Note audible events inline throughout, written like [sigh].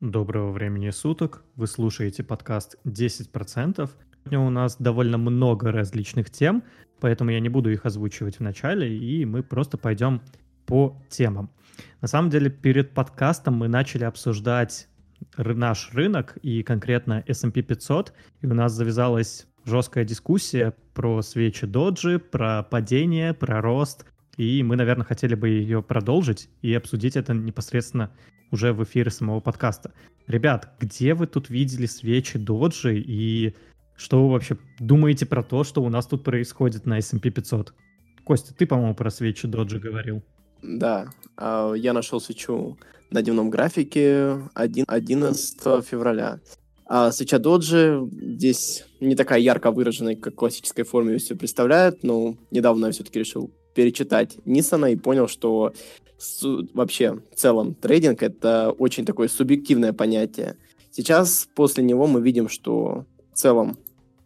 Доброго времени суток. Вы слушаете подкаст 10%. Сегодня у нас довольно много различных тем, поэтому я не буду их озвучивать в начале, и мы просто пойдем по темам. На самом деле, перед подкастом мы начали обсуждать наш рынок и конкретно S&P 500, и у нас завязалась жесткая дискуссия про свечи доджи, про падение, про рост, и мы, наверное, хотели бы ее продолжить и обсудить это непосредственно уже в эфире самого подкаста. Ребят, где вы тут видели свечи доджи и что вы вообще думаете про то, что у нас тут происходит на S&P 500? Костя, ты, по-моему, про свечи доджи говорил. Да, а, я нашел свечу на дневном графике 11 февраля. А свеча доджи здесь не такая ярко выраженная, как в классической форме все представляет, но недавно я все-таки решил перечитать Ниссона и понял, что вообще в целом трейдинг это очень такое субъективное понятие. Сейчас после него мы видим, что в целом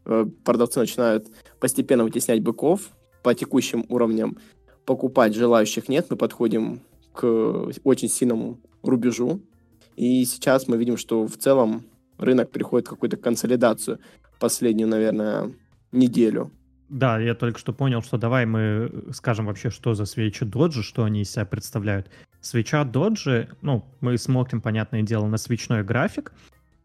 э, продавцы начинают постепенно вытеснять быков по текущим уровням. Покупать желающих нет, мы подходим к очень сильному рубежу. И сейчас мы видим, что в целом рынок приходит в какую-то консолидацию последнюю, наверное, неделю. Да, я только что понял, что давай мы скажем вообще, что за свечи доджи, что они из себя представляют. Свеча доджи, ну, мы смотрим, понятное дело, на свечной график,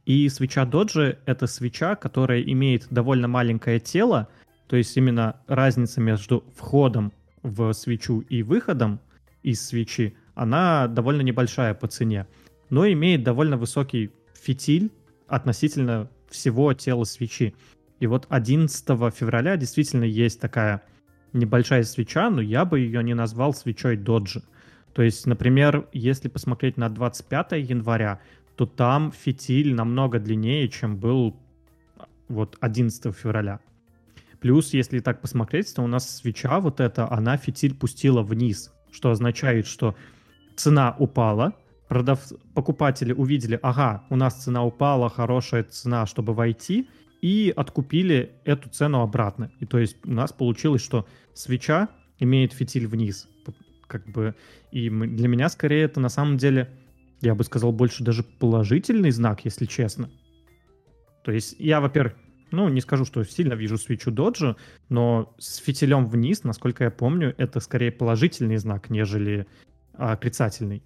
и свеча доджи — это свеча, которая имеет довольно маленькое тело, то есть именно разница между входом в свечу и выходом из свечи, она довольно небольшая по цене, но имеет довольно высокий фитиль относительно всего тела свечи. И вот 11 февраля действительно есть такая небольшая свеча, но я бы ее не назвал свечой доджи. То есть, например, если посмотреть на 25 января, то там фитиль намного длиннее, чем был вот 11 февраля. Плюс, если так посмотреть, то у нас свеча вот эта, она фитиль пустила вниз, что означает, что цена упала, продав... покупатели увидели, ага, у нас цена упала, хорошая цена, чтобы войти, и откупили эту цену обратно. И то есть у нас получилось, что свеча имеет фитиль вниз. Как бы, и для меня скорее это на самом деле, я бы сказал, больше даже положительный знак, если честно. То есть я, во-первых, ну, не скажу, что сильно вижу свечу доджи, но с фитилем вниз, насколько я помню, это скорее положительный знак, нежели отрицательный.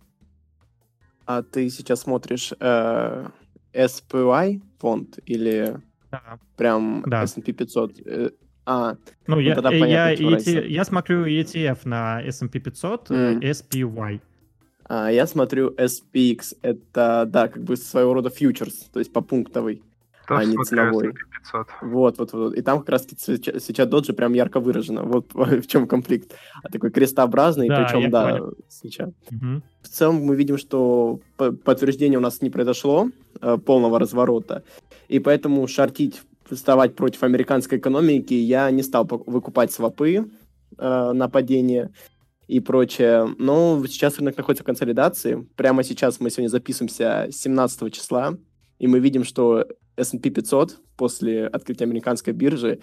А ты сейчас смотришь э, SPY фонд или да. Прям да. S&P 500. Э, а, ну, ну я, тогда понятно, я, ET, я смотрю ETF на S&P 500, mm. SPY. А, я смотрю SPX, это, да, как бы своего рода фьючерс, то есть попунктовый, а не ценовой. Вот, вот, вот. И там как раз свеча доджи прям ярко выражена. Вот [laughs] в чем конфликт. А такой крестообразный, да, причем, да, понял. свеча. Угу. В целом мы видим, что подтверждение у нас не произошло, э, полного разворота. И поэтому шортить, вставать против американской экономики я не стал выкупать свопы э, на падение и прочее. Но сейчас рынок находится в консолидации. Прямо сейчас мы сегодня записываемся 17 числа, и мы видим, что S&P 500 после открытия американской биржи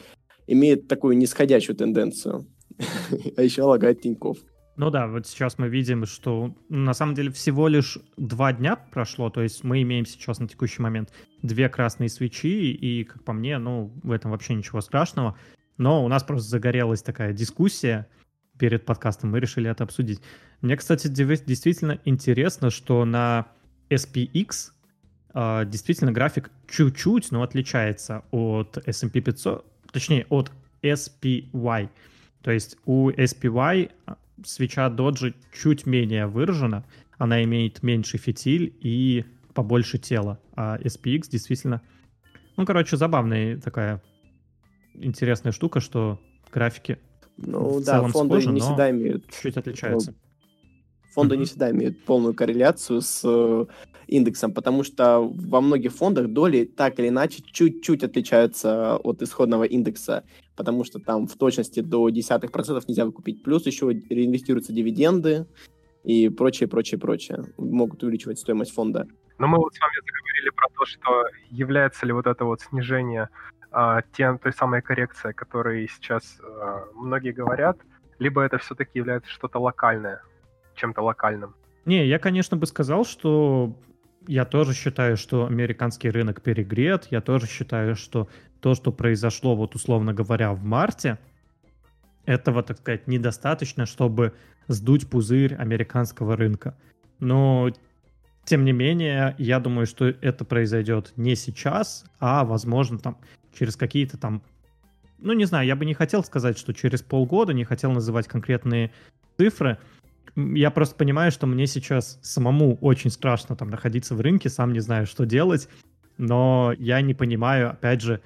имеет такую нисходящую тенденцию. [laughs] А еще лагает Тинькофф. Ну да, вот сейчас мы видим, что на самом деле всего лишь два дня прошло, то есть мы имеем сейчас на текущий момент две красные свечи, и, как по мне, ну, в этом вообще ничего страшного. Но у нас просто загорелась такая дискуссия перед подкастом, мы решили это обсудить. Мне, кстати, действительно интересно, что на SPX действительно график чуть-чуть, но отличается от S&P 500, точнее, от SPY. То есть у SPY свеча доджи чуть менее выражена, она имеет меньше фитиль и побольше тела, а SPX действительно, ну, короче, забавная такая интересная штука, что графики ну, в да, целом фонды схожи, не всегда имеют чуть отличаются. Фонды mm-hmm. не всегда имеют полную корреляцию с э, индексом, потому что во многих фондах доли так или иначе чуть-чуть отличаются от исходного индекса, потому что там в точности до десятых процентов нельзя выкупить. Плюс еще реинвестируются дивиденды и прочее, прочее, прочее. Могут увеличивать стоимость фонда. Но мы вот с вами заговорили про то, что является ли вот это вот снижение а, тем, той самой коррекции, о которой сейчас а, многие говорят, либо это все-таки является что-то локальное, чем-то локальным. Не, я, конечно, бы сказал, что я тоже считаю, что американский рынок перегрет. Я тоже считаю, что то, что произошло, вот условно говоря, в марте, этого, так сказать, недостаточно, чтобы сдуть пузырь американского рынка. Но, тем не менее, я думаю, что это произойдет не сейчас, а, возможно, там через какие-то там... Ну, не знаю, я бы не хотел сказать, что через полгода, не хотел называть конкретные цифры. Я просто понимаю, что мне сейчас самому очень страшно там находиться в рынке, сам не знаю, что делать, но я не понимаю, опять же,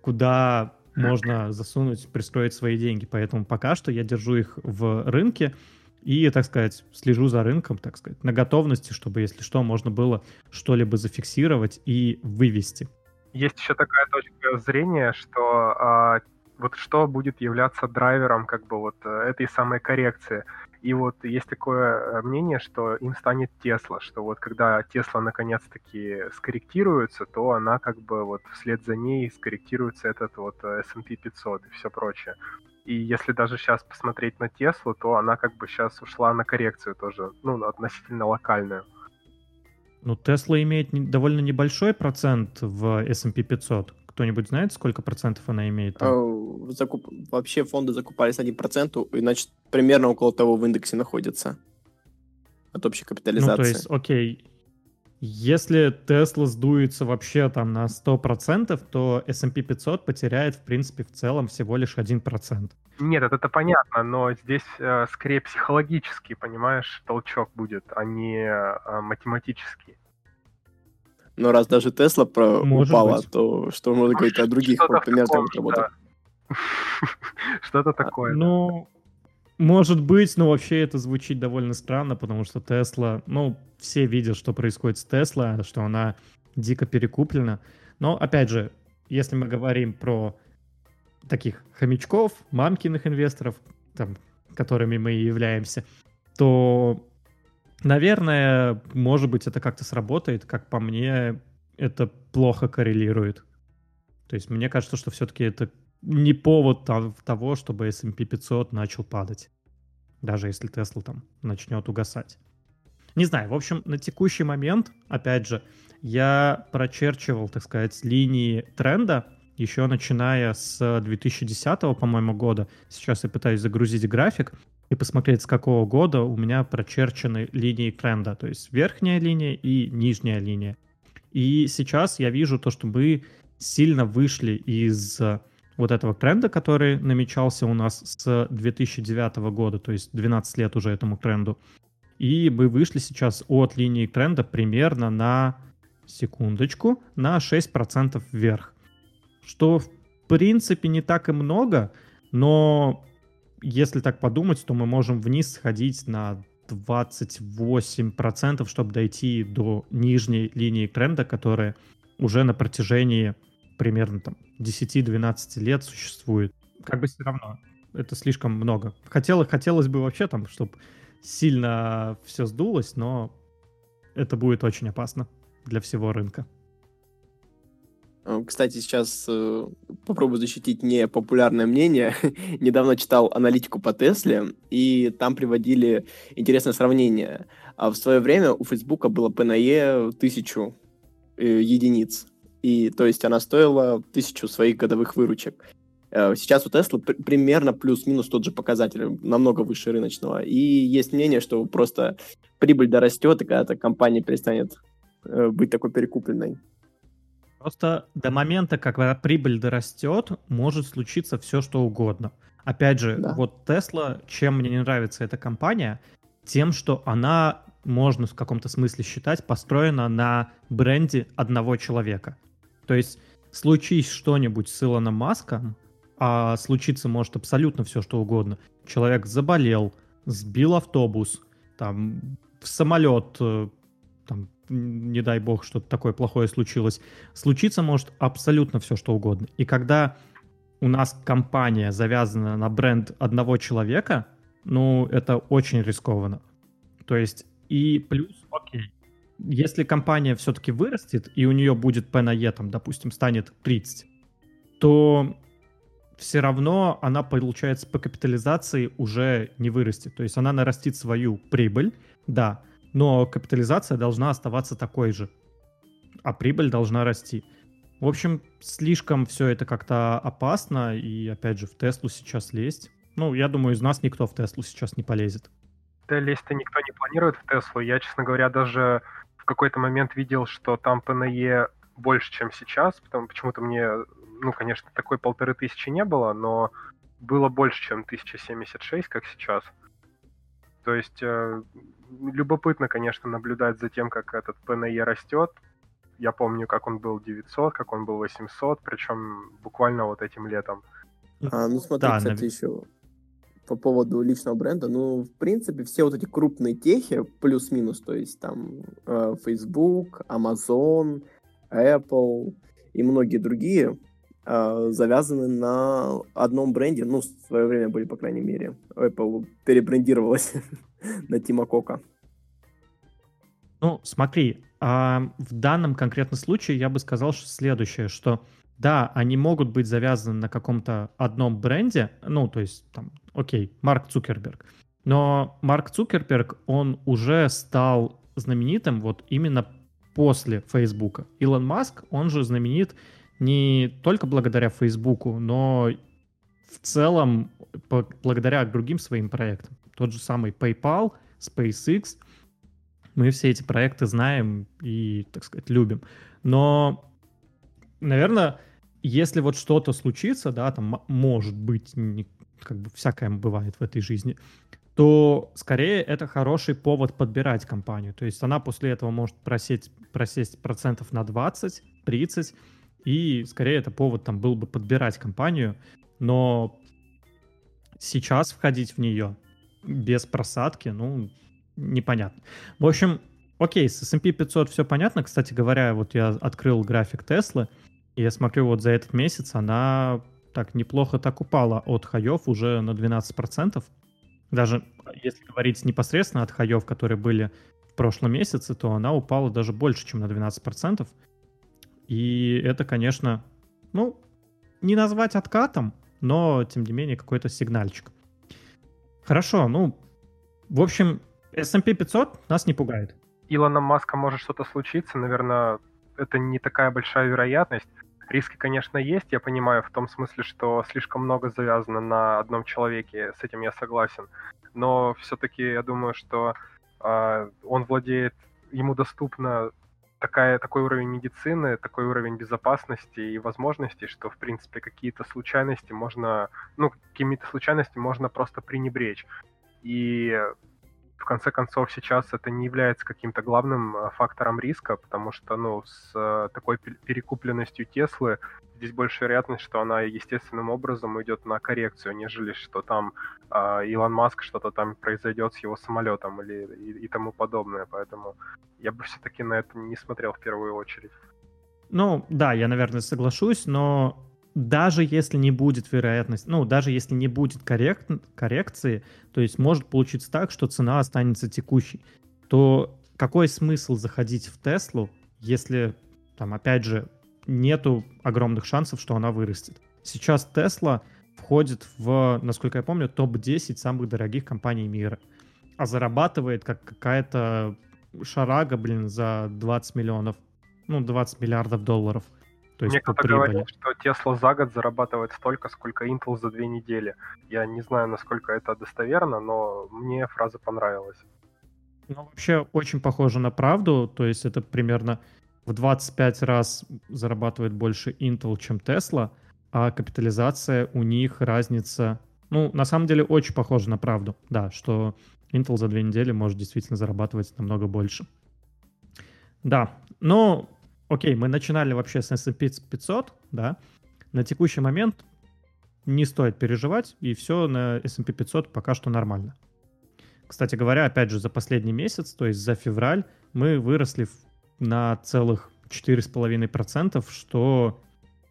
куда можно засунуть, пристроить свои деньги. Поэтому пока что я держу их в рынке и, так сказать, слежу за рынком, так сказать, на готовности, чтобы, если что, можно было что-либо зафиксировать и вывести. Есть еще такая точка зрения, что а, вот что будет являться драйвером как бы вот э, этой самой коррекции. И вот есть такое э, мнение, что им станет Тесла, что вот когда Тесла наконец-таки скорректируется, то она как бы вот вслед за ней скорректируется этот вот э, S&P 500 и все прочее. И если даже сейчас посмотреть на Теслу, то она как бы сейчас ушла на коррекцию тоже, ну, относительно локальную. Ну, Тесла имеет довольно небольшой процент в S&P 500. Кто-нибудь знает, сколько процентов она имеет? Там? А, закуп... Вообще фонды закупались 1%, и, значит, примерно около того в индексе находится. От общей капитализации. Ну, то есть, окей, если Tesla сдуется вообще там на 100%, то S&P 500 потеряет, в принципе, в целом всего лишь 1%. Нет, это, это понятно, но здесь э, скорее психологический, понимаешь, толчок будет, а не э, математический. Но раз даже Тесла про... упала, быть. то что можно говорить о других примерных работах? [laughs] Что-то такое. Ну, может быть, но вообще это звучит довольно странно, потому что Тесла, ну, все видят, что происходит с Тесла, что она дико перекуплена. Но, опять же, если мы говорим про таких хомячков, мамкиных инвесторов, там, которыми мы и являемся, то Наверное, может быть, это как-то сработает. Как по мне, это плохо коррелирует. То есть мне кажется, что все-таки это не повод того, чтобы S&P 500 начал падать. Даже если Tesla там начнет угасать. Не знаю, в общем, на текущий момент, опять же, я прочерчивал, так сказать, линии тренда, еще начиная с 2010, по-моему, года. Сейчас я пытаюсь загрузить график и посмотреть, с какого года у меня прочерчены линии тренда, то есть верхняя линия и нижняя линия. И сейчас я вижу то, что мы сильно вышли из вот этого тренда, который намечался у нас с 2009 года, то есть 12 лет уже этому тренду. И мы вышли сейчас от линии тренда примерно на секундочку, на 6% вверх. Что в принципе не так и много, но если так подумать, то мы можем вниз сходить на 28%, чтобы дойти до нижней линии тренда, которая уже на протяжении примерно там 10-12 лет существует. Как бы все равно, это слишком много. Хотелось, хотелось бы вообще там, чтобы сильно все сдулось, но это будет очень опасно для всего рынка. Э, кстати, сейчас э, попробую защитить непопулярное мнение. [laughs] Недавно читал аналитику по Тесле, и там приводили интересное сравнение. А в свое время у Фейсбука было ПНЕ тысячу э, единиц. И, то есть, она стоила тысячу своих годовых выручек. Сейчас у пр- примерно плюс-минус тот же показатель, намного выше рыночного. И есть мнение, что просто прибыль дорастет, и когда-то компания перестанет быть такой перекупленной. Просто до момента, когда прибыль дорастет, может случиться все, что угодно. Опять же, да. вот Tesla, чем мне не нравится эта компания, тем, что она, можно в каком-то смысле считать, построена на бренде одного человека. То есть, случись что-нибудь с Илоном Маском, а случиться может абсолютно все, что угодно. Человек заболел, сбил автобус, там, в самолет э, там, не дай бог, что-то такое плохое случилось, случиться может абсолютно все, что угодно. И когда у нас компания завязана на бренд одного человека, ну, это очень рискованно. То есть, и плюс, окей, если компания все-таки вырастет, и у нее будет P на E, там, допустим, станет 30, то все равно она, получается, по капитализации уже не вырастет. То есть она нарастит свою прибыль, да, но капитализация должна оставаться такой же. а прибыль должна расти. В общем, слишком все это как-то опасно, и опять же, в Теслу сейчас лезть. Ну, я думаю, из нас никто в Теслу сейчас не полезет. Да, лезть-то никто не планирует в Теслу. Я, честно говоря, даже в какой-то момент видел, что там ПНЕ больше, чем сейчас, потому почему-то мне, ну, конечно, такой полторы тысячи не было, но было больше, чем 1076, как сейчас. То есть э, любопытно, конечно, наблюдать за тем, как этот ПНЕ растет, я помню, как он был 900, как он был 800, причем буквально вот этим летом. А, ну смотри, да, кстати, на... еще по поводу личного бренда, ну, в принципе, все вот эти крупные техи, плюс-минус, то есть там э, Facebook, Amazon, Apple и многие другие, э, завязаны на одном бренде, ну, в свое время были, по крайней мере. Apple перебрендировалась [laughs] на Тима Кока. Ну, смотри, а в данном конкретном случае я бы сказал что следующее, что да, они могут быть завязаны на каком-то одном бренде, ну, то есть, там, окей, Марк Цукерберг, но Марк Цукерберг, он уже стал знаменитым вот именно после Фейсбука. Илон Маск, он же знаменит не только благодаря Фейсбуку, но в целом благодаря другим своим проектам. Тот же самый PayPal, SpaceX — мы все эти проекты знаем и, так сказать, любим. Но, наверное, если вот что-то случится, да, там может быть, как бы всякое бывает в этой жизни, то скорее это хороший повод подбирать компанию. То есть она после этого может просесть, просесть процентов на 20, 30, и скорее это повод там был бы подбирать компанию, но сейчас входить в нее без просадки, ну, непонятно. В общем, окей, с S&P 500 все понятно. Кстати говоря, вот я открыл график Теслы, и я смотрю, вот за этот месяц она так неплохо так упала от хаев уже на 12%. Даже если говорить непосредственно от хаев, которые были в прошлом месяце, то она упала даже больше, чем на 12%. И это, конечно, ну, не назвать откатом, но, тем не менее, какой-то сигнальчик. Хорошо, ну, в общем, S&P 500 нас не пугает. Илона Маска может что-то случиться, наверное, это не такая большая вероятность. Риски, конечно, есть, я понимаю, в том смысле, что слишком много завязано на одном человеке, с этим я согласен. Но все-таки я думаю, что э, он владеет, ему доступно такая, такой уровень медицины, такой уровень безопасности и возможностей, что, в принципе, какие-то случайности можно, ну, какими-то случайностями можно просто пренебречь. И в конце концов, сейчас это не является каким-то главным э, фактором риска, потому что, ну, с э, такой перекупленностью Теслы здесь больше вероятность, что она естественным образом идет на коррекцию, нежели что там э, Илон Маск что-то там произойдет с его самолетом или и, и тому подобное. Поэтому я бы все-таки на это не смотрел в первую очередь. Ну, да, я, наверное, соглашусь, но даже если не будет вероятность, ну, даже если не будет коррект, коррекции, то есть может получиться так, что цена останется текущей, то какой смысл заходить в Теслу, если там, опять же, нету огромных шансов, что она вырастет. Сейчас Тесла входит в, насколько я помню, топ-10 самых дорогих компаний мира, а зарабатывает как какая-то шарага, блин, за 20 миллионов, ну, 20 миллиардов долларов – то есть Мне кто-то говорил, что Tesla за год зарабатывает столько, сколько Intel за две недели. Я не знаю, насколько это достоверно, но мне фраза понравилась. Ну, вообще очень похоже на правду. То есть это примерно в 25 раз зарабатывает больше Intel, чем Tesla, а капитализация у них разница... Ну, на самом деле очень похоже на правду, да, что Intel за две недели может действительно зарабатывать намного больше. Да, но окей, мы начинали вообще с S&P 500, да, на текущий момент не стоит переживать, и все на S&P 500 пока что нормально. Кстати говоря, опять же, за последний месяц, то есть за февраль, мы выросли на целых 4,5%, что,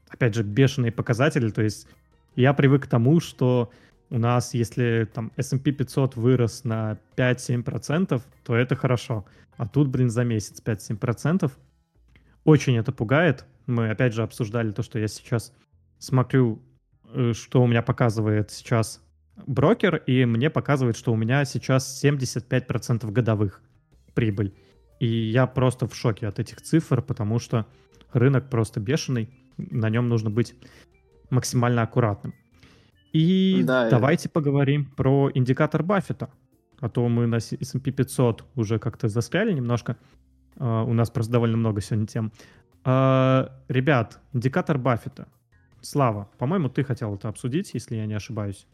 опять же, бешеные показатели. То есть я привык к тому, что у нас, если там S&P 500 вырос на 5-7%, то это хорошо. А тут, блин, за месяц 5-7%. Очень это пугает. Мы опять же обсуждали то, что я сейчас смотрю, э, что у меня показывает сейчас брокер, и мне показывает, что у меня сейчас 75% годовых прибыль. И я просто в шоке от этих цифр, потому что рынок просто бешеный, на нем нужно быть максимально аккуратным. И да, давайте я... поговорим про индикатор Баффета. А то мы на S&P 500 уже как-то застряли немножко. Uh, у нас просто довольно много сегодня тем. Uh, ребят, индикатор Баффета. Слава, по-моему, ты хотел это обсудить, если я не ошибаюсь.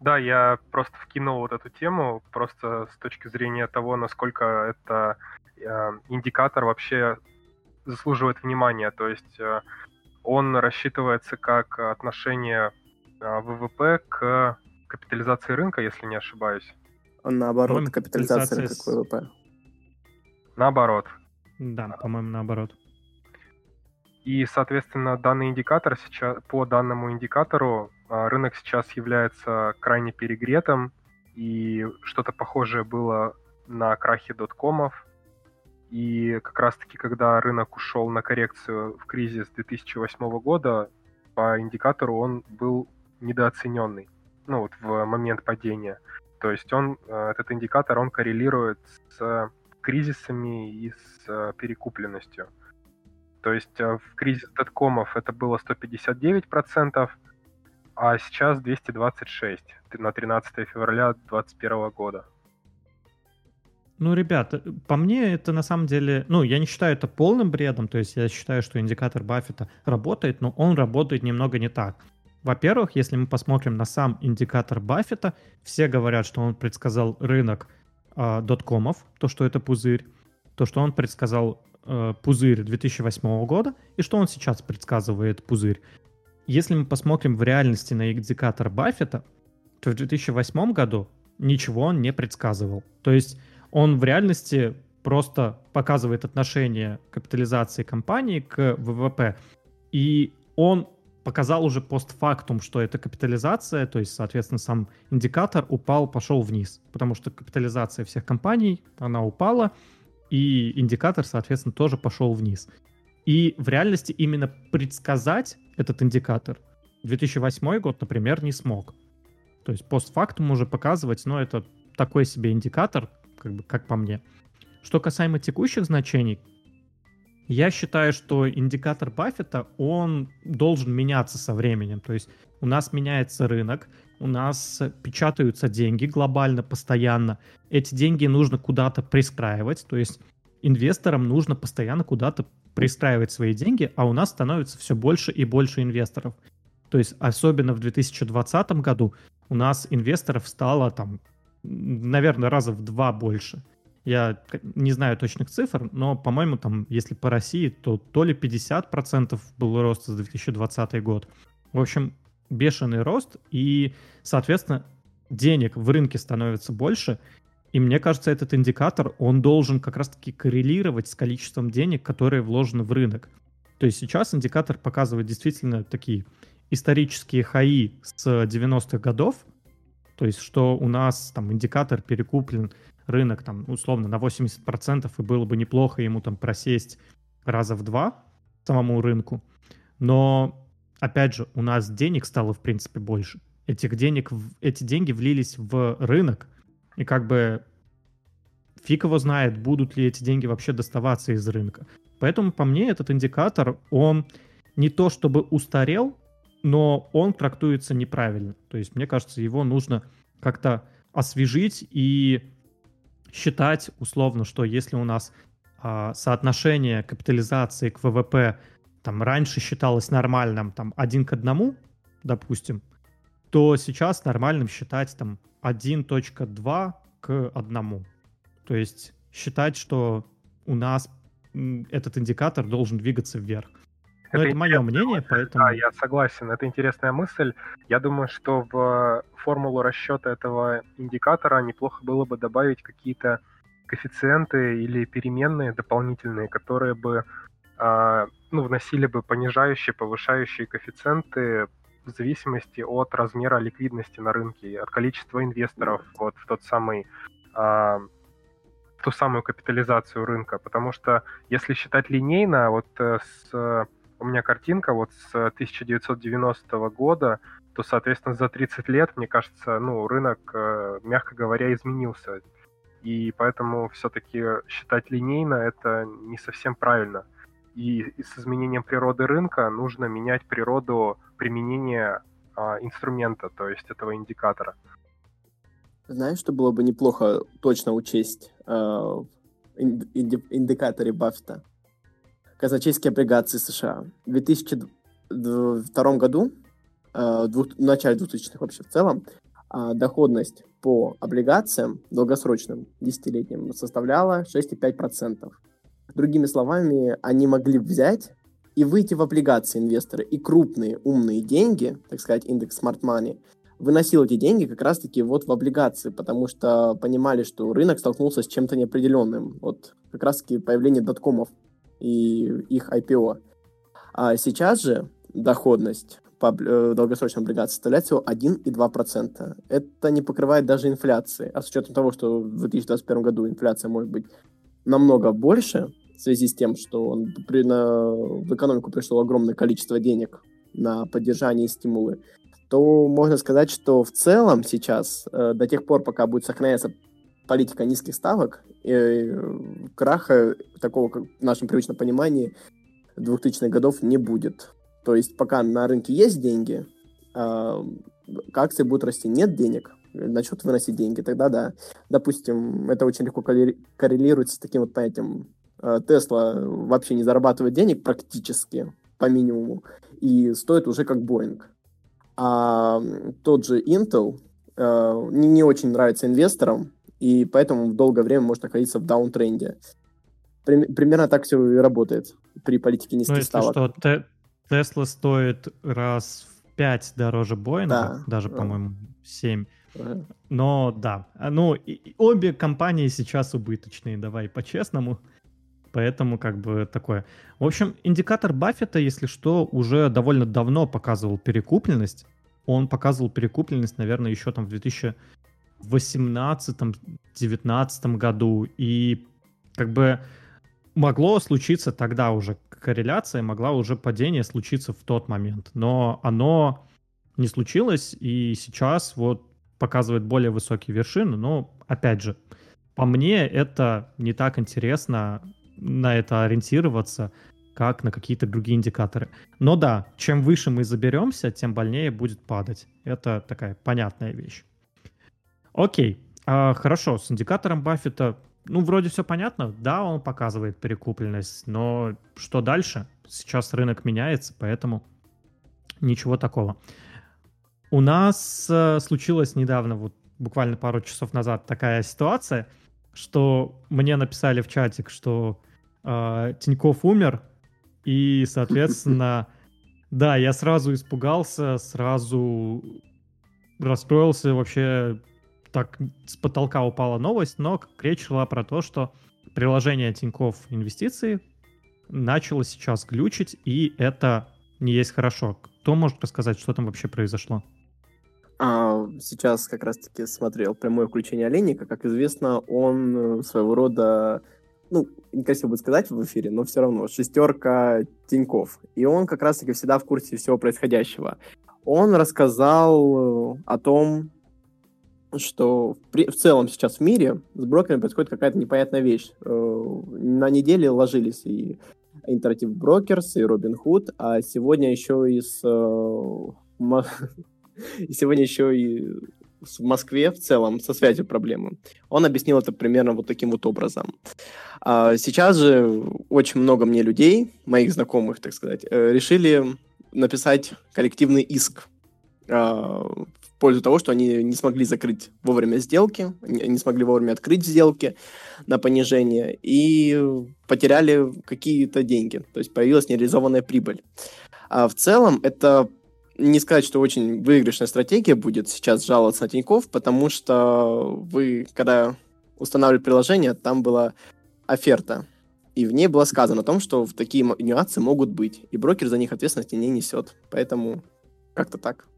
Да, я просто вкинул вот эту тему, просто с точки зрения того, насколько это э, индикатор вообще заслуживает внимания. То есть э, он рассчитывается как отношение э, ВВП к капитализации рынка, если не ошибаюсь. Наоборот, капитализация рынка к ВВП. Наоборот. Да, по-моему, наоборот. И, соответственно, данный индикатор сейчас, по данному индикатору а, рынок сейчас является крайне перегретым, и что-то похожее было на крахе доткомов. И как раз-таки, когда рынок ушел на коррекцию в кризис 2008 года, по индикатору он был недооцененный, ну вот в момент падения. То есть он, э, этот индикатор, он коррелирует с кризисами и с э, перекупленностью. То есть э, в кризис доткомов это было 159%, а сейчас 226 на 13 февраля 2021 года. Ну, ребят, по мне это на самом деле, ну, я не считаю это полным бредом, то есть я считаю, что индикатор Баффета работает, но он работает немного не так. Во-первых, если мы посмотрим на сам индикатор Баффета, все говорят, что он предсказал рынок э, доткомов, то, что это пузырь, то, что он предсказал э, пузырь 2008 года, и что он сейчас предсказывает пузырь. Если мы посмотрим в реальности на индикатор Баффета, то в 2008 году ничего он не предсказывал. То есть он в реальности просто показывает отношение капитализации компании к ВВП. И он показал уже постфактум, что это капитализация, то есть, соответственно, сам индикатор упал, пошел вниз, потому что капитализация всех компаний, она упала, и индикатор, соответственно, тоже пошел вниз. И в реальности именно предсказать этот индикатор 2008 год, например, не смог. То есть постфактум уже показывать, но это такой себе индикатор, как, бы, как по мне. Что касаемо текущих значений, я считаю, что индикатор Баффета, он должен меняться со временем. То есть у нас меняется рынок, у нас печатаются деньги глобально, постоянно. Эти деньги нужно куда-то пристраивать, то есть инвесторам нужно постоянно куда-то пристраивать свои деньги, а у нас становится все больше и больше инвесторов. То есть особенно в 2020 году у нас инвесторов стало там, наверное, раза в два больше. Я не знаю точных цифр, но, по-моему, там, если по России, то то ли 50% был рост за 2020 год. В общем, бешеный рост, и, соответственно, денег в рынке становится больше, и мне кажется, этот индикатор, он должен как раз-таки коррелировать с количеством денег, которые вложены в рынок. То есть сейчас индикатор показывает действительно такие исторические хаи с 90-х годов, то есть что у нас там индикатор перекуплен рынок там условно на 80%, и было бы неплохо ему там просесть раза в два самому рынку. Но, опять же, у нас денег стало, в принципе, больше. Этих денег, эти деньги влились в рынок, и как бы фиг его знает, будут ли эти деньги вообще доставаться из рынка. Поэтому, по мне, этот индикатор, он не то чтобы устарел, но он трактуется неправильно. То есть, мне кажется, его нужно как-то освежить и считать условно, что если у нас а, соотношение капитализации к ВВП там раньше считалось нормальным там один к одному, допустим, то сейчас нормальным считать там 1.2 к одному. То есть считать, что у нас этот индикатор должен двигаться вверх. Но это, это мое мнение, поэтому... Да, я согласен, это интересная мысль. Я думаю, что в формулу расчета этого индикатора неплохо было бы добавить какие-то коэффициенты или переменные дополнительные, которые бы э, ну, вносили бы понижающие, повышающие коэффициенты в зависимости от размера ликвидности на рынке, от количества инвесторов вот в тот самый а, ту самую капитализацию рынка, потому что если считать линейно, вот э, с, у меня картинка вот с 1990 года, то, соответственно, за 30 лет, мне кажется, ну, рынок, э, мягко говоря, изменился. И поэтому все-таки считать линейно это не совсем правильно. И, с изменением природы рынка нужно менять природу применения а, инструмента, то есть этого индикатора. Знаешь, что было бы неплохо точно учесть э, в индикаторе Баффета? Казначейские облигации США. В 2002 году, э, в начале 2000-х вообще в целом, э, доходность по облигациям долгосрочным, десятилетним, составляла 6,5%. Другими словами, они могли взять и выйти в облигации инвесторы, и крупные умные деньги, так сказать, индекс Smart Money, выносил эти деньги как раз-таки вот в облигации, потому что понимали, что рынок столкнулся с чем-то неопределенным. Вот как раз-таки появление доткомов и их IPO. А сейчас же доходность по э, долгосрочной облигации составляет всего 1,2%. Это не покрывает даже инфляции. А с учетом того, что в 2021 году инфляция может быть намного больше, в связи с тем, что он, при, на, в экономику пришло огромное количество денег на поддержание и стимулы, то можно сказать, что в целом сейчас, э, до тех пор, пока будет сохраняться политика низких ставок, э, краха такого, как в нашем привычном понимании, 2000-х годов не будет. То есть пока на рынке есть деньги, э, акции будут расти. Нет денег, начнут выносить деньги, тогда да. Допустим, это очень легко коррелируется с таким вот понятием. Тесла вообще не зарабатывает денег практически, по минимуму, и стоит уже как Боинг. А тот же Intel э, не, не очень нравится инвесторам, и поэтому долгое время может находиться в даунтренде. примерно так все и работает при политике низких ну, ставок. что, Тесла стоит раз в 5 дороже Боинга, да. даже, по-моему, 7. Ага. Но да, а, ну, и, обе компании сейчас убыточные, давай по-честному. Поэтому как бы такое. В общем, индикатор Баффета, если что, уже довольно давно показывал перекупленность. Он показывал перекупленность, наверное, еще там в 2018-2019 году. И как бы могло случиться тогда уже корреляция, могла уже падение случиться в тот момент. Но оно не случилось, и сейчас вот показывает более высокие вершины. Но, опять же, по мне, это не так интересно на это ориентироваться, как на какие-то другие индикаторы. Но да, чем выше мы заберемся, тем больнее будет падать. Это такая понятная вещь. Окей, а, хорошо, с индикатором Баффета, ну, вроде все понятно. Да, он показывает перекупленность, но что дальше? Сейчас рынок меняется, поэтому ничего такого. У нас э, случилась недавно, вот буквально пару часов назад, такая ситуация, что мне написали в чатик, что э, Тиньков умер, и, соответственно, [laughs] да, я сразу испугался, сразу расстроился, вообще так с потолка упала новость, но речь шла про то, что приложение Тиньков Инвестиции начало сейчас глючить, и это не есть хорошо. Кто может рассказать, что там вообще произошло? А, сейчас как раз-таки смотрел прямое включение Олейника. Как известно, он э, своего рода ну, некрасиво будет сказать в эфире, но все равно, шестерка Тиньков. И он как раз-таки всегда в курсе всего происходящего. Он рассказал э, о том, что в, в целом сейчас в мире с брокерами происходит какая-то непонятная вещь. Э, на неделе ложились и Interactive Brokers, и Robinhood, а сегодня еще и с... Э, [laughs] и сегодня еще и в Москве в целом со связью проблемы. Он объяснил это примерно вот таким вот образом. А сейчас же очень много мне людей, моих знакомых, так сказать, э, решили написать коллективный иск а, пользу того, что они не смогли закрыть вовремя сделки, не смогли вовремя открыть сделки на понижение и потеряли какие-то деньги. То есть появилась нереализованная прибыль. А в целом это не сказать, что очень выигрышная стратегия будет сейчас жаловаться на Тиньков, потому что вы, когда устанавливали приложение, там была оферта, и в ней было сказано о том, что такие нюансы могут быть, и брокер за них ответственности не несет. Поэтому как-то так.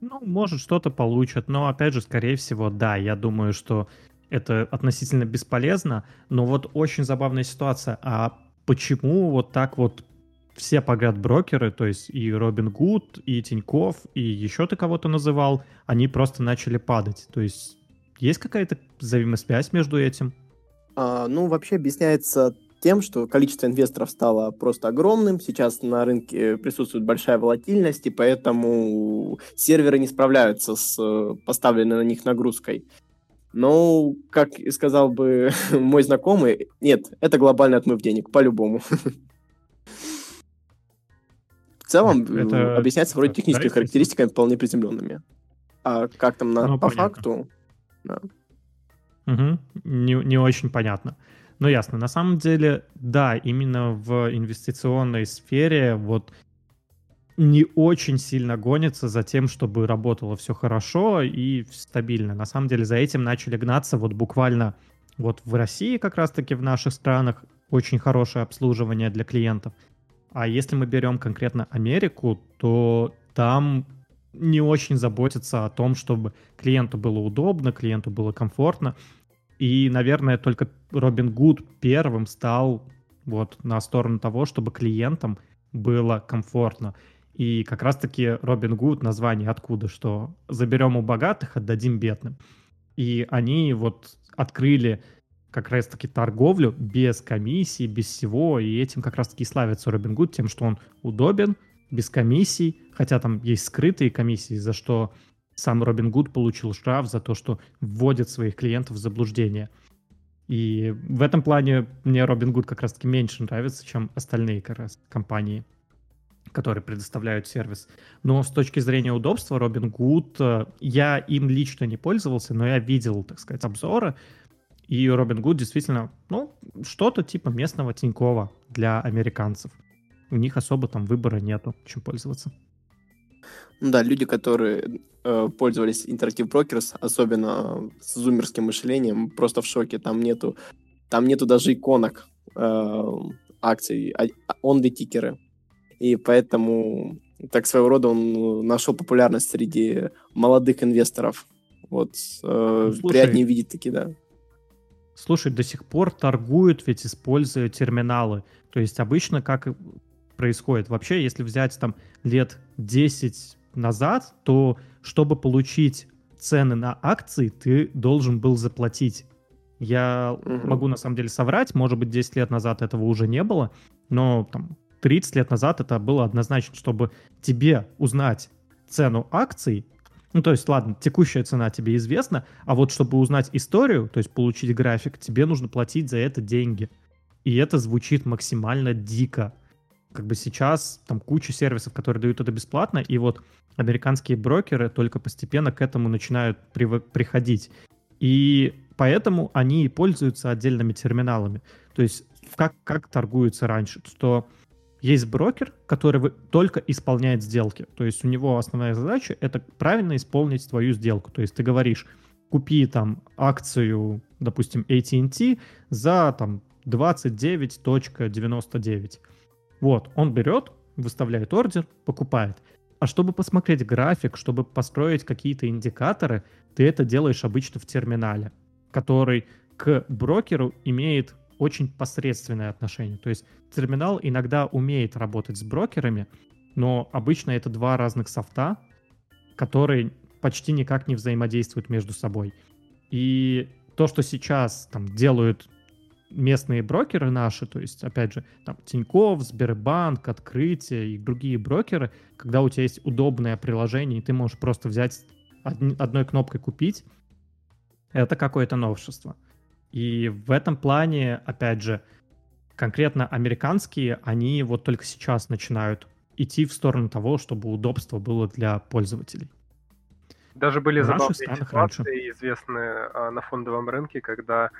Ну, может, что-то получат, но, опять же, скорее всего, да, я думаю, что это относительно бесполезно, но вот очень забавная ситуация. А почему вот так вот все подряд брокеры, то есть и Робин Гуд, и Тиньков, и еще ты кого-то называл, они просто начали падать. То есть есть какая-то взаимосвязь между этим? А, ну, вообще объясняется тем, что количество инвесторов стало просто огромным. Сейчас на рынке присутствует большая волатильность, и поэтому серверы не справляются с э, поставленной на них нагрузкой. Но, как и сказал бы [laughs] мой знакомый, нет, это глобальный отмыв денег, по-любому. [laughs] В целом, это объясняется вроде техническими характеристиками вполне приземленными. А как там на, ну, по понятно. факту? Да. Угу. Не, не очень понятно. Ну, ясно. На самом деле, да, именно в инвестиционной сфере вот не очень сильно гонится за тем, чтобы работало все хорошо и стабильно. На самом деле за этим начали гнаться вот буквально вот в России как раз-таки в наших странах очень хорошее обслуживание для клиентов. А если мы берем конкретно Америку, то там не очень заботятся о том, чтобы клиенту было удобно, клиенту было комфортно. И, наверное, только Робин Гуд первым стал вот на сторону того, чтобы клиентам было комфортно. И как раз-таки Робин Гуд название откуда, что заберем у богатых, отдадим бедным. И они вот открыли как раз-таки торговлю без комиссии, без всего, и этим как раз-таки славится Робин Гуд тем, что он удобен, без комиссий, хотя там есть скрытые комиссии, за что сам Робин Гуд получил штраф за то, что вводит своих клиентов в заблуждение. И в этом плане мне Робин Гуд как раз-таки меньше нравится, чем остальные как раз компании, которые предоставляют сервис. Но с точки зрения удобства Робин Гуд, э, я им лично не пользовался, но я видел, так сказать, обзоры, и Робин Гуд действительно, ну, что-то типа местного Тинькова для американцев. У них особо там выбора нету, чем пользоваться. Ну да, люди, которые э, пользовались Interactive Brokers, особенно с зумерским мышлением, просто в шоке. Там нету, там нету даже иконок э, акций, а, онли тикеры. И поэтому так своего рода он ну, нашел популярность среди молодых инвесторов. Вот э, Слушай, приятнее видеть такие, да. Слушай, до сих пор торгуют ведь используя терминалы. То есть обычно как происходит? Вообще, если взять там лет 10 назад, то чтобы получить цены на акции, ты должен был заплатить. Я угу. могу на самом деле соврать, может быть, 10 лет назад этого уже не было, но там 30 лет назад это было однозначно, чтобы тебе узнать цену акций, ну, то есть, ладно, текущая цена тебе известна, а вот чтобы узнать историю, то есть получить график, тебе нужно платить за это деньги. И это звучит максимально дико как бы сейчас там куча сервисов, которые дают это бесплатно, и вот американские брокеры только постепенно к этому начинают приходить. И поэтому они и пользуются отдельными терминалами. То есть как, как торгуются раньше, что есть брокер, который только исполняет сделки. То есть у него основная задача — это правильно исполнить твою сделку. То есть ты говоришь, купи там акцию, допустим, AT&T за там 29.99. Вот, он берет, выставляет ордер, покупает. А чтобы посмотреть график, чтобы построить какие-то индикаторы, ты это делаешь обычно в терминале, который к брокеру имеет очень посредственное отношение. То есть терминал иногда умеет работать с брокерами, но обычно это два разных софта, которые почти никак не взаимодействуют между собой. И то, что сейчас там делают местные брокеры наши, то есть, опять же, там Тинькофф, Сбербанк, Открытие и другие брокеры, когда у тебя есть удобное приложение, и ты можешь просто взять одной кнопкой купить, это какое-то новшество. И в этом плане, опять же, конкретно американские, они вот только сейчас начинают идти в сторону того, чтобы удобство было для пользователей. Даже были забавные ситуации, раньше. известные а, на фондовом рынке, когда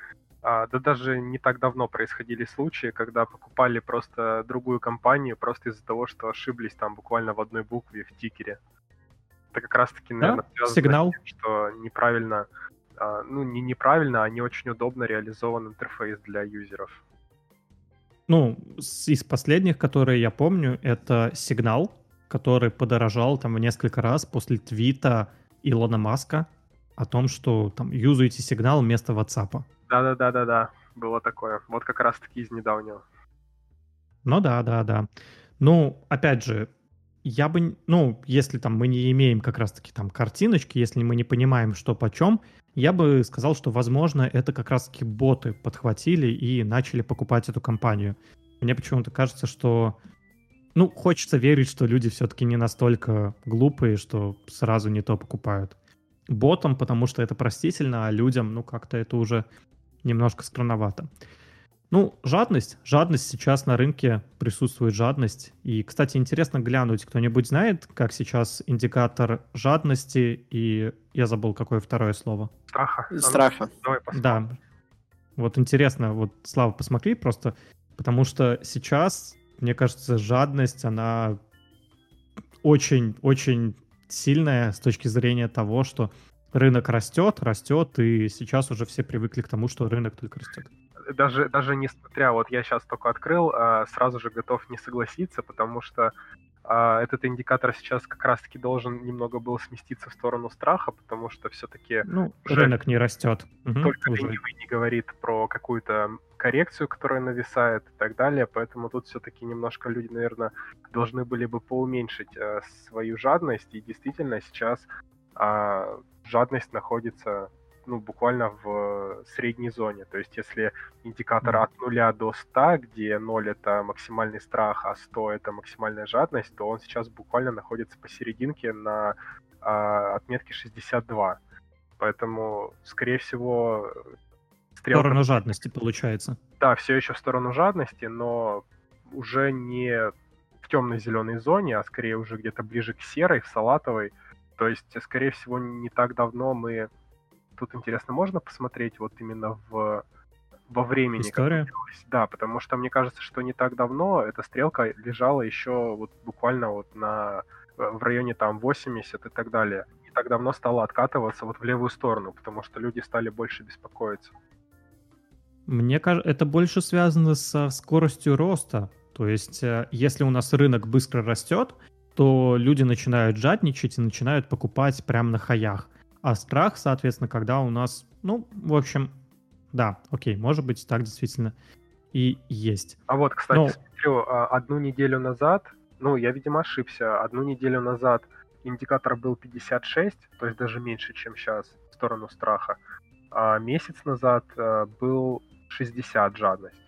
да даже не так давно происходили случаи, когда покупали просто другую компанию просто из-за того, что ошиблись там буквально в одной букве в тикере. Это как раз-таки, наверное, да? связано Сигнал. с тем, что неправильно, а, ну не неправильно, а не очень удобно реализован интерфейс для юзеров. Ну, из последних, которые я помню, это сигнал, который подорожал там в несколько раз после твита Илона Маска о том, что там юзаете сигнал вместо WhatsApp. Да-да-да-да-да, было такое. Вот как раз-таки из недавнего. Ну да, да, да. Ну, опять же, я бы, ну, если там мы не имеем как раз-таки там картиночки, если мы не понимаем, что почем, Я бы сказал, что, возможно, это как раз-таки боты подхватили и начали покупать эту компанию. Мне почему-то кажется, что ну, хочется верить, что люди все-таки не настолько глупые, что сразу не то покупают. Ботам, потому что это простительно, а людям, ну, как-то это уже немножко странновато. Ну, жадность. Жадность сейчас на рынке присутствует жадность. И, кстати, интересно глянуть, кто-нибудь знает, как сейчас индикатор жадности и я забыл, какое второе слово. Страха. Страха. Давай да. Вот интересно, вот, Слава, посмотри просто, потому что сейчас мне кажется, жадность, она очень-очень сильная с точки зрения того, что рынок растет, растет, и сейчас уже все привыкли к тому, что рынок только растет. Даже, даже несмотря, вот я сейчас только открыл, а, сразу же готов не согласиться, потому что а этот индикатор сейчас как раз-таки должен немного был сместиться в сторону страха, потому что все-таки... Ну, рынок не растет. Только ленивый не говорит про какую-то коррекцию, которая нависает и так далее, поэтому тут все-таки немножко люди, наверное, должны были бы поуменьшить э, свою жадность, и действительно сейчас э, жадность находится ну, буквально в средней зоне. То есть если индикатор от 0 до 100, где 0 это максимальный страх, а 100 это максимальная жадность, то он сейчас буквально находится посерединке на а, отметке 62. Поэтому, скорее всего, стрелка... В сторону жадности, получается. Да, все еще в сторону жадности, но уже не в темно-зеленой зоне, а скорее уже где-то ближе к серой, в салатовой. То есть, скорее всего, не так давно мы тут интересно, можно посмотреть вот именно в во времени. История? Да, потому что мне кажется, что не так давно эта стрелка лежала еще вот буквально вот на э, в районе там 80 и так далее. Не так давно стала откатываться вот в левую сторону, потому что люди стали больше беспокоиться. Мне кажется, это больше связано со скоростью роста. То есть, э, если у нас рынок быстро растет, то люди начинают жадничать и начинают покупать прямо на хаях. А страх, соответственно, когда у нас, ну, в общем, да, окей, может быть, так действительно и есть. А вот, кстати, Но... смотрю, а, одну неделю назад, ну, я, видимо, ошибся, одну неделю назад индикатор был 56, то есть даже меньше, чем сейчас, в сторону страха. А месяц назад а, был 60 жадность.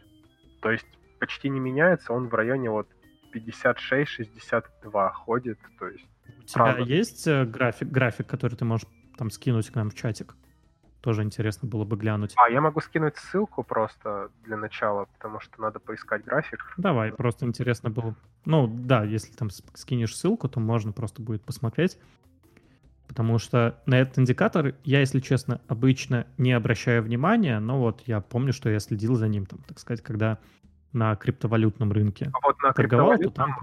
То есть почти не меняется, он в районе вот 56-62 ходит, то есть... У тебя правда. есть э, график, график, который ты можешь там скинуть к нам в чатик. Тоже интересно было бы глянуть. А, я могу скинуть ссылку просто для начала, потому что надо поискать график. Давай, просто интересно было. Ну, да, если там скинешь ссылку, то можно просто будет посмотреть. Потому что на этот индикатор я, если честно, обычно не обращаю внимания, но вот я помню, что я следил за ним, там, так сказать, когда на криптовалютном рынке а вот на торговал, то там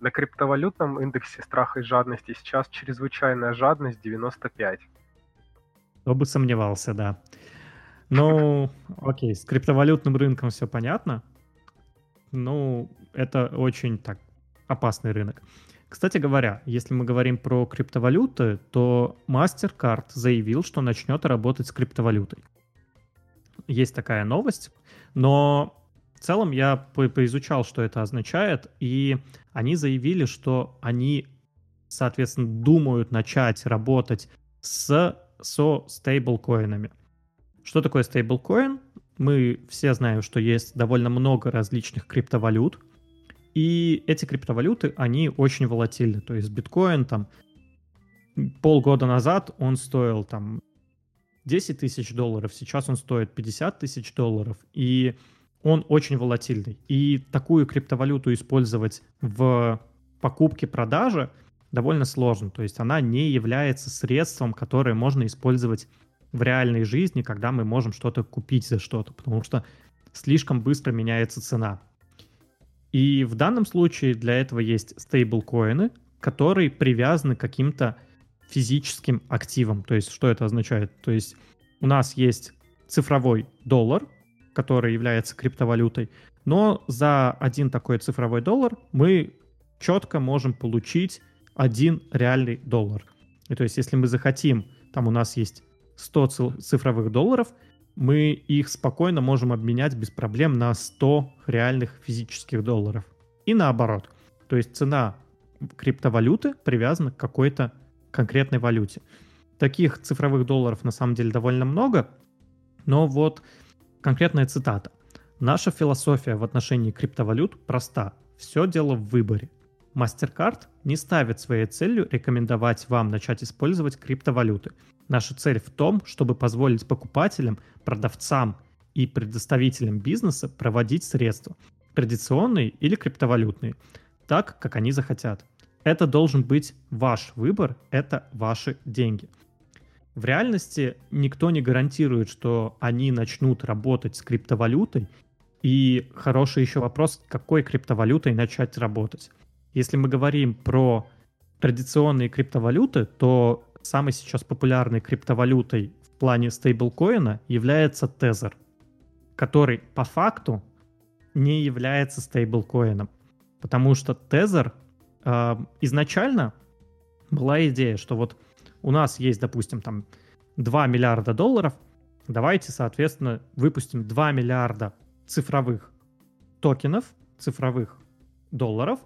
на криптовалютном индексе страха и жадности сейчас чрезвычайная жадность 95. Кто бы сомневался, да. Ну, [laughs] окей, с криптовалютным рынком все понятно. Ну, это очень так опасный рынок. Кстати говоря, если мы говорим про криптовалюты, то MasterCard заявил, что начнет работать с криптовалютой. Есть такая новость, но целом я по поизучал, что это означает, и они заявили, что они, соответственно, думают начать работать с, со стейблкоинами. Что такое стейблкоин? Мы все знаем, что есть довольно много различных криптовалют, и эти криптовалюты, они очень волатильны. То есть биткоин там полгода назад он стоил там 10 тысяч долларов, сейчас он стоит 50 тысяч долларов. И он очень волатильный. И такую криптовалюту использовать в покупке-продаже довольно сложно. То есть она не является средством, которое можно использовать в реальной жизни, когда мы можем что-то купить за что-то, потому что слишком быстро меняется цена. И в данном случае для этого есть стейблкоины, которые привязаны к каким-то физическим активам. То есть что это означает? То есть у нас есть цифровой доллар, который является криптовалютой, но за один такой цифровой доллар мы четко можем получить один реальный доллар. И то есть, если мы захотим, там у нас есть 100 цифровых долларов, мы их спокойно можем обменять без проблем на 100 реальных физических долларов. И наоборот. То есть цена криптовалюты привязана к какой-то конкретной валюте. таких цифровых долларов на самом деле довольно много, но вот конкретная цитата. Наша философия в отношении криптовалют проста. Все дело в выборе. MasterCard не ставит своей целью рекомендовать вам начать использовать криптовалюты. Наша цель в том, чтобы позволить покупателям, продавцам и предоставителям бизнеса проводить средства, традиционные или криптовалютные, так, как они захотят. Это должен быть ваш выбор, это ваши деньги. В реальности никто не гарантирует, что они начнут работать с криптовалютой. И хороший еще вопрос, какой криптовалютой начать работать. Если мы говорим про традиционные криптовалюты, то самой сейчас популярной криптовалютой в плане стейблкоина является Tether, который по факту не является стейблкоином. Потому что Tether э, изначально была идея, что вот у нас есть, допустим, там 2 миллиарда долларов, давайте, соответственно, выпустим 2 миллиарда цифровых токенов, цифровых долларов,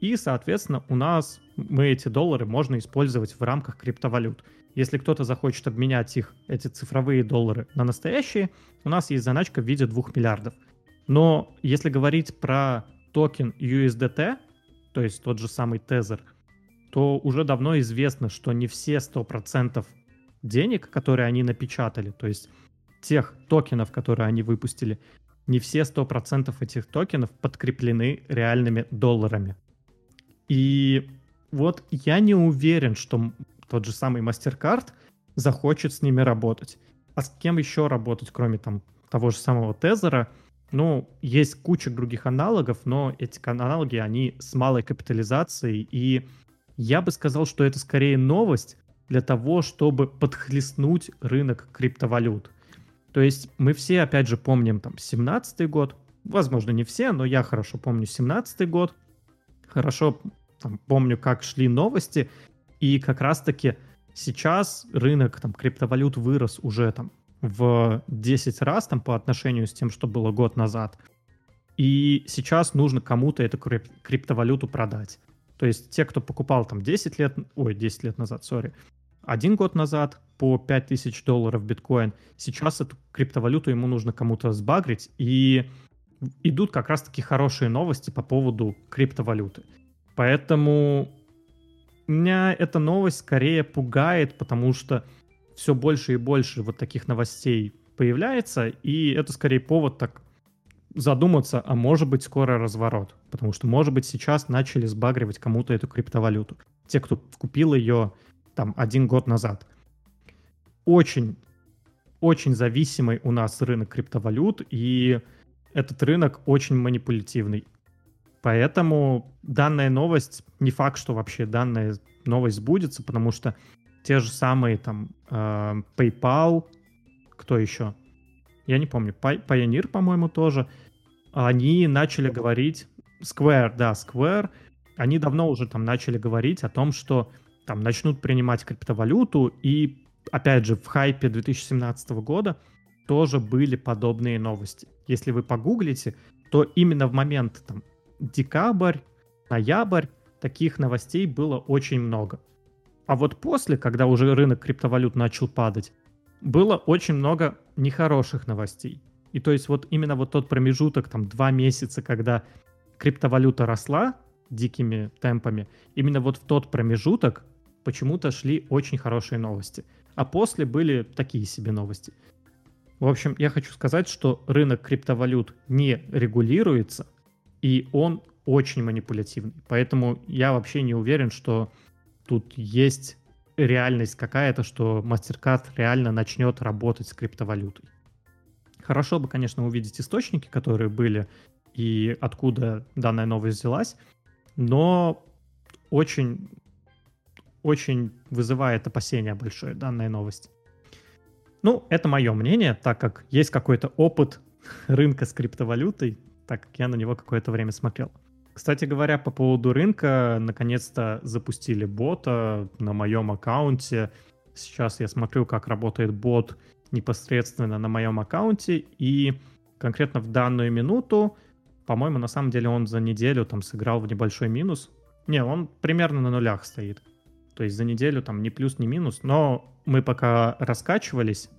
и, соответственно, у нас мы эти доллары можно использовать в рамках криптовалют. Если кто-то захочет обменять их, эти цифровые доллары, на настоящие, у нас есть заначка в виде 2 миллиардов. Но если говорить про токен USDT, то есть тот же самый Tether, то уже давно известно, что не все 100% денег, которые они напечатали, то есть тех токенов, которые они выпустили, не все 100% этих токенов подкреплены реальными долларами. И вот я не уверен, что тот же самый MasterCard захочет с ними работать. А с кем еще работать, кроме там того же самого Тезера? Ну, есть куча других аналогов, но эти аналоги, они с малой капитализацией, и я бы сказал, что это скорее новость для того, чтобы подхлестнуть рынок криптовалют. То есть мы все, опять же, помним там 17 год, возможно, не все, но я хорошо помню 17 год, хорошо там, помню, как шли новости, и как раз-таки сейчас рынок там криптовалют вырос уже там в 10 раз там по отношению с тем, что было год назад. И сейчас нужно кому-то эту крип- криптовалюту продать. То есть те, кто покупал там 10 лет, ой, 10 лет назад, сори, один год назад по 5000 долларов биткоин, сейчас эту криптовалюту ему нужно кому-то сбагрить, и идут как раз-таки хорошие новости по поводу криптовалюты. Поэтому меня эта новость скорее пугает, потому что все больше и больше вот таких новостей появляется, и это скорее повод так задуматься, а может быть скоро разворот, потому что может быть сейчас начали сбагривать кому-то эту криптовалюту. Те, кто купил ее там один год назад. Очень, очень зависимый у нас рынок криптовалют, и этот рынок очень манипулятивный. Поэтому данная новость, не факт, что вообще данная новость сбудется, потому что те же самые там э, PayPal, кто еще? Я не помню, Pioneer, по-моему, тоже. Они начали говорить, Square, да, Square, они давно уже там начали говорить о том, что там начнут принимать криптовалюту, и опять же в хайпе 2017 года тоже были подобные новости. Если вы погуглите, то именно в момент там декабрь, ноябрь таких новостей было очень много. А вот после, когда уже рынок криптовалют начал падать, было очень много нехороших новостей. И то есть вот именно вот тот промежуток, там, два месяца, когда криптовалюта росла дикими темпами, именно вот в тот промежуток почему-то шли очень хорошие новости. А после были такие себе новости. В общем, я хочу сказать, что рынок криптовалют не регулируется, и он очень манипулятивный. Поэтому я вообще не уверен, что тут есть реальность какая-то, что MasterCard реально начнет работать с криптовалютой. Хорошо бы, конечно, увидеть источники, которые были и откуда данная новость взялась, но очень, очень вызывает опасения большое данная новость. Ну, это мое мнение, так как есть какой-то опыт [laughs] рынка с криптовалютой, так как я на него какое-то время смотрел. Кстати говоря, по поводу рынка, наконец-то запустили бота на моем аккаунте. Сейчас я смотрю, как работает бот непосредственно на моем аккаунте, и конкретно в данную минуту, по-моему, на самом деле он за неделю там сыграл в небольшой минус. Не, он примерно на нулях стоит. То есть за неделю там ни плюс, ни минус. Но мы пока раскачивались,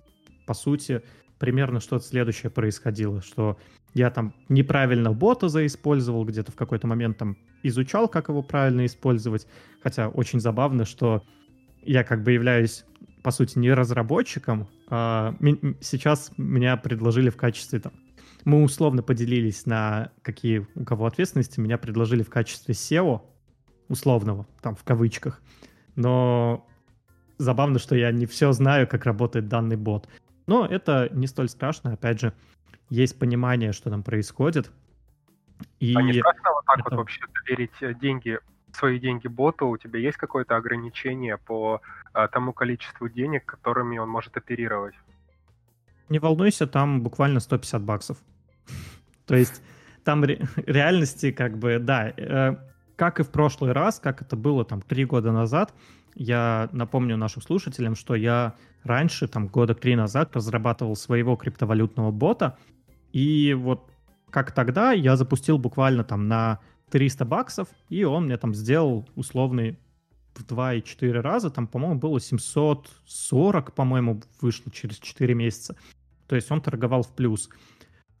по сути, примерно что-то следующее происходило, что я там неправильно бота заиспользовал, где-то в какой-то момент там изучал, как его правильно использовать. Хотя очень забавно, что я как бы являюсь, по сути, не разработчиком. А сейчас меня предложили в качестве там... Мы условно поделились на какие у кого ответственности. Меня предложили в качестве SEO, условного, там в кавычках. Но забавно, что я не все знаю, как работает данный бот. Но это не столь страшно. Опять же, есть понимание, что там происходит. И а не страшно вот так это... вот вообще доверить э, деньги, свои деньги боту? У тебя есть какое-то ограничение по а, тому количеству денег, которыми он может оперировать? Не волнуйся, там буквально 150 баксов. [laughs] То есть там ре- реальности как бы, да, э, как и в прошлый раз, как это было там три года назад, я напомню нашим слушателям, что я раньше, там года три назад, разрабатывал своего криптовалютного бота, и вот как тогда я запустил буквально там на 300 баксов, и он мне там сделал условный в 2,4 раза, там, по-моему, было 740, по-моему, вышло через 4 месяца. То есть он торговал в плюс.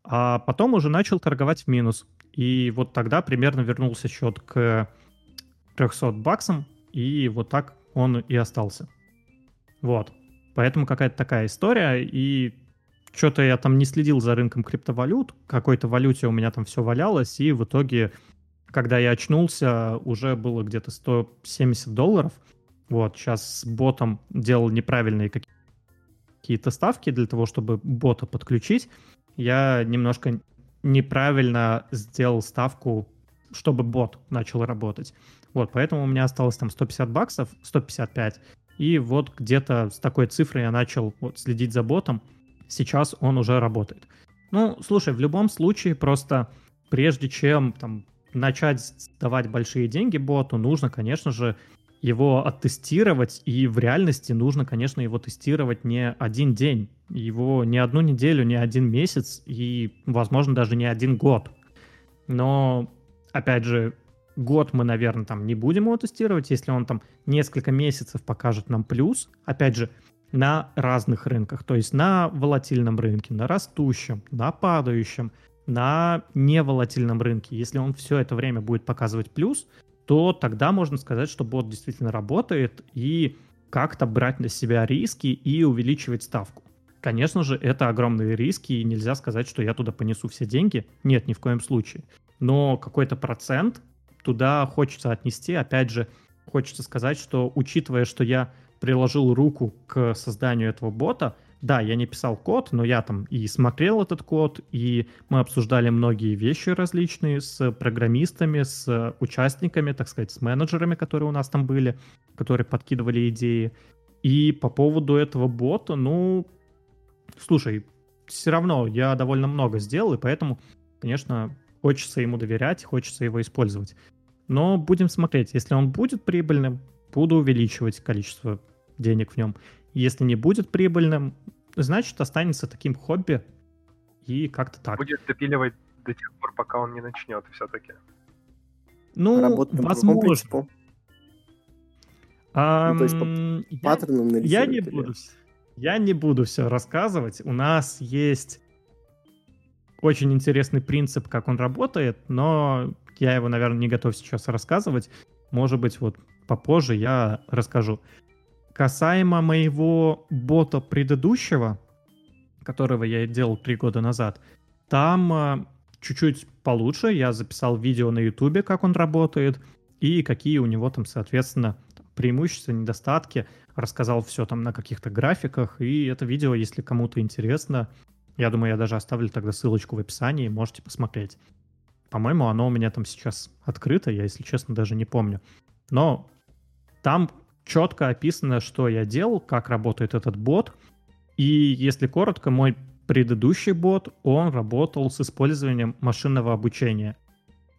А потом уже начал торговать в минус. И вот тогда примерно вернулся счет к 300 баксам, и вот так он и остался. Вот. Поэтому какая-то такая история, и что-то я там не следил за рынком криптовалют, какой-то валюте у меня там все валялось, и в итоге, когда я очнулся, уже было где-то 170 долларов. Вот, сейчас с ботом делал неправильные какие-то ставки для того, чтобы бота подключить. Я немножко неправильно сделал ставку, чтобы бот начал работать. Вот, поэтому у меня осталось там 150 баксов, 155, и вот где-то с такой цифрой я начал вот следить за ботом. Сейчас он уже работает. Ну, слушай, в любом случае, просто прежде чем там начать давать большие деньги боту, нужно, конечно же, его оттестировать, и в реальности нужно, конечно, его тестировать не один день, его не одну неделю, не один месяц, и, возможно, даже не один год. Но, опять же, год мы, наверное, там не будем его тестировать, если он там несколько месяцев покажет нам плюс, опять же, на разных рынках, то есть на волатильном рынке, на растущем, на падающем, на неволатильном рынке. Если он все это время будет показывать плюс, то тогда можно сказать, что бот действительно работает и как-то брать на себя риски и увеличивать ставку. Конечно же, это огромные риски, и нельзя сказать, что я туда понесу все деньги. Нет, ни в коем случае. Но какой-то процент туда хочется отнести. Опять же, хочется сказать, что учитывая, что я приложил руку к созданию этого бота, да, я не писал код, но я там и смотрел этот код, и мы обсуждали многие вещи различные с программистами, с участниками, так сказать, с менеджерами, которые у нас там были, которые подкидывали идеи. И по поводу этого бота, ну, слушай, все равно я довольно много сделал, и поэтому, конечно, хочется ему доверять, хочется его использовать. Но будем смотреть. Если он будет прибыльным, буду увеличивать количество денег в нем. Если не будет прибыльным, значит, останется таким хобби и как-то так. Будет допиливать до тех пор, пока он не начнет все-таки. Ну, Работаем возможно. А, ну, то есть по паттернам я, я не буду, я не буду все рассказывать. У нас есть очень интересный принцип, как он работает, но я его, наверное, не готов сейчас рассказывать. Может быть, вот попозже я расскажу. Касаемо моего бота предыдущего, которого я делал три года назад, там э, чуть-чуть получше. Я записал видео на ютубе, как он работает, и какие у него там, соответственно, преимущества, недостатки. Рассказал все там на каких-то графиках, и это видео, если кому-то интересно, я думаю, я даже оставлю тогда ссылочку в описании, можете посмотреть. По-моему, оно у меня там сейчас открыто, я, если честно, даже не помню. Но там четко описано, что я делал, как работает этот бот. И если коротко, мой предыдущий бот, он работал с использованием машинного обучения.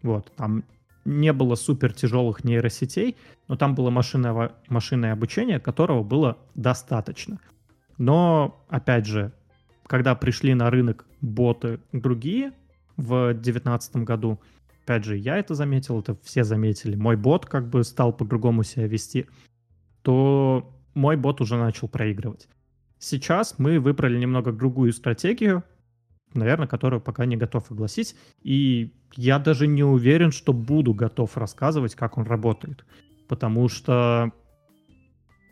Вот, там не было супер тяжелых нейросетей, но там было машинное, машинное обучение, которого было достаточно. Но, опять же, когда пришли на рынок боты другие в 2019 году, опять же, я это заметил, это все заметили, мой бот как бы стал по-другому себя вести. То мой бот уже начал проигрывать. Сейчас мы выбрали немного другую стратегию, наверное, которую пока не готов огласить. И я даже не уверен, что буду готов рассказывать, как он работает. Потому что,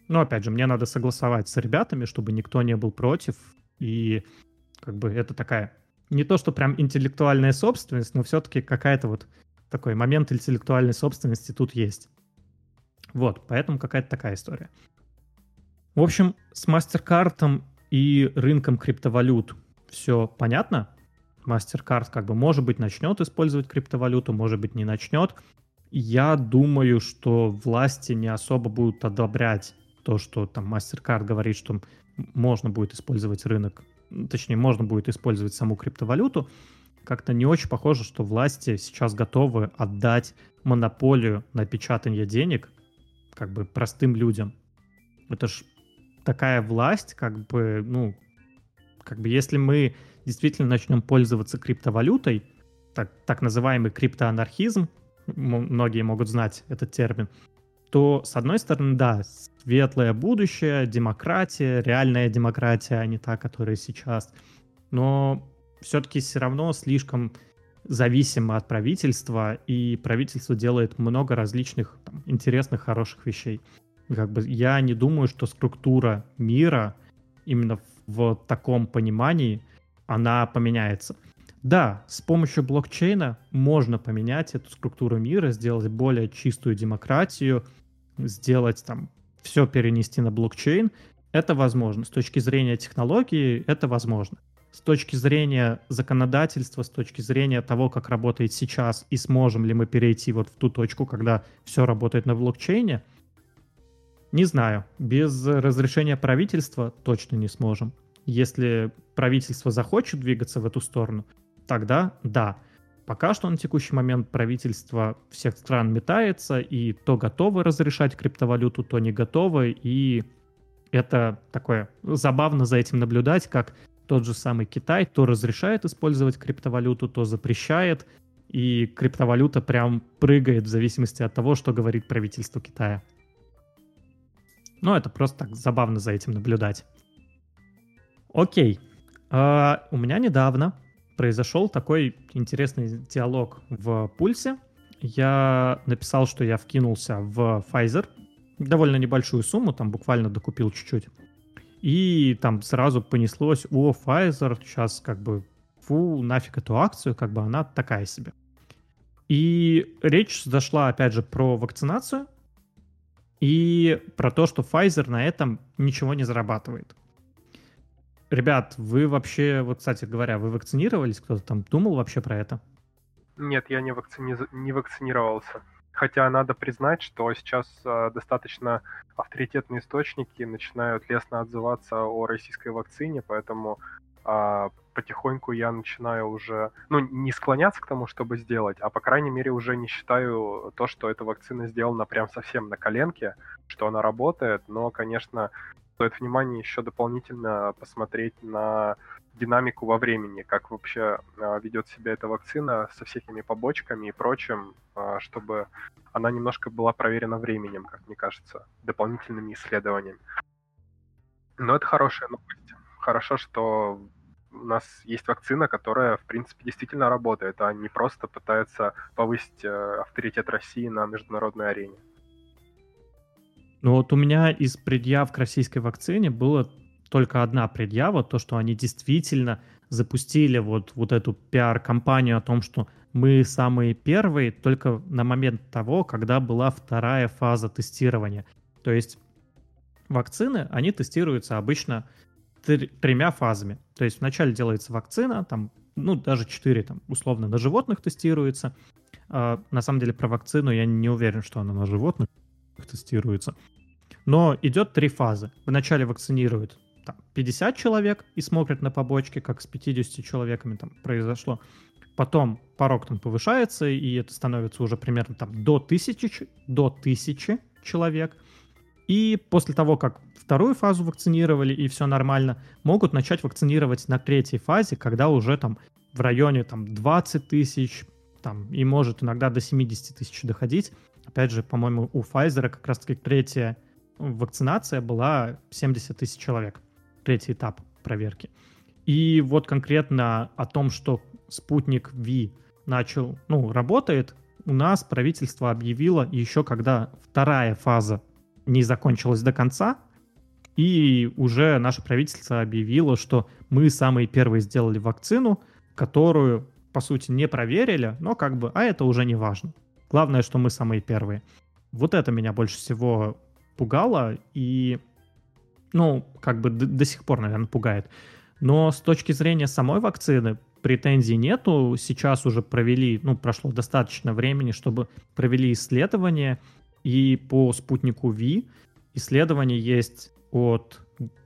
ну, опять же, мне надо согласовать с ребятами, чтобы никто не был против. И как бы это такая, не то, что прям интеллектуальная собственность, но все-таки какая-то вот такой момент интеллектуальной собственности тут есть. Вот, поэтому какая-то такая история. В общем, с MasterCard и рынком криптовалют все понятно. MasterCard как бы, может быть, начнет использовать криптовалюту, может быть, не начнет. Я думаю, что власти не особо будут одобрять то, что там MasterCard говорит, что можно будет использовать рынок, точнее, можно будет использовать саму криптовалюту. Как-то не очень похоже, что власти сейчас готовы отдать монополию на печатание денег как бы простым людям. Это ж такая власть, как бы, ну, как бы если мы действительно начнем пользоваться криптовалютой, так, так называемый криптоанархизм, многие могут знать этот термин, то, с одной стороны, да, светлое будущее, демократия, реальная демократия, а не та, которая сейчас. Но все-таки все равно слишком зависимо от правительства, и правительство делает много различных там, интересных, хороших вещей. Как бы я не думаю, что структура мира именно в таком понимании она поменяется. Да, с помощью блокчейна можно поменять эту структуру мира, сделать более чистую демократию, сделать там все перенести на блокчейн. Это возможно. С точки зрения технологии это возможно. С точки зрения законодательства, с точки зрения того, как работает сейчас, и сможем ли мы перейти вот в ту точку, когда все работает на блокчейне, не знаю. Без разрешения правительства точно не сможем. Если правительство захочет двигаться в эту сторону, тогда да. Пока что на текущий момент правительство всех стран метается, и то готовы разрешать криптовалюту, то не готовы, и это такое забавно за этим наблюдать, как тот же самый Китай то разрешает использовать криптовалюту, то запрещает, и криптовалюта прям прыгает в зависимости от того, что говорит правительство Китая. Ну, это просто так забавно за этим наблюдать. Окей. А, у меня недавно произошел такой интересный диалог в пульсе. Я написал, что я вкинулся в Pfizer. Довольно небольшую сумму, там буквально докупил чуть-чуть. И там сразу понеслось, о, Pfizer, сейчас как бы, фу, нафиг эту акцию, как бы она такая себе. И речь зашла, опять же, про вакцинацию и про то, что Pfizer на этом ничего не зарабатывает. Ребят, вы вообще, вот, кстати говоря, вы вакцинировались? Кто-то там думал вообще про это? Нет, я не, вакцини... не вакцинировался. Хотя надо признать, что сейчас э, достаточно авторитетные источники начинают лестно отзываться о российской вакцине, поэтому э, потихоньку я начинаю уже, ну, не склоняться к тому, чтобы сделать, а по крайней мере уже не считаю то, что эта вакцина сделана прям совсем на коленке, что она работает, но, конечно, стоит внимание еще дополнительно посмотреть на динамику во времени, как вообще а, ведет себя эта вакцина со всякими побочками и прочим, а, чтобы она немножко была проверена временем, как мне кажется, дополнительными исследованиями. Но это хорошая новость. Хорошо, что у нас есть вакцина, которая, в принципе, действительно работает, а не просто пытается повысить э, авторитет России на международной арене. Ну вот у меня из предъяв к российской вакцине было только одна предъява, то, что они действительно запустили вот, вот эту пиар-компанию о том, что мы самые первые только на момент того, когда была вторая фаза тестирования. То есть вакцины, они тестируются обычно тремя фазами. То есть вначале делается вакцина, там, ну, даже четыре, там, условно, на животных тестируется. А, на самом деле про вакцину я не уверен, что она на животных тестируется. Но идет три фазы. Вначале вакцинируют там, 50 человек и смотрят на побочки, как с 50 человеками там произошло. Потом порог там повышается, и это становится уже примерно там до тысячи, до тысячи человек. И после того, как вторую фазу вакцинировали и все нормально, могут начать вакцинировать на третьей фазе, когда уже там в районе там 20 тысяч, там, и может иногда до 70 тысяч доходить. Опять же, по-моему, у Pfizer как раз-таки третья вакцинация была 70 тысяч человек. Третий этап проверки. И вот конкретно о том, что спутник Ви начал, ну, работает, у нас правительство объявило еще когда вторая фаза не закончилась до конца, и уже наше правительство объявило, что мы самые первые сделали вакцину, которую, по сути, не проверили, но как бы, а это уже не важно. Главное, что мы самые первые. Вот это меня больше всего пугало, и, ну, как бы до, до сих пор, наверное, пугает. Но с точки зрения самой вакцины претензий нету. Сейчас уже провели, ну, прошло достаточно времени, чтобы провели исследование, и по спутнику Ви исследование есть от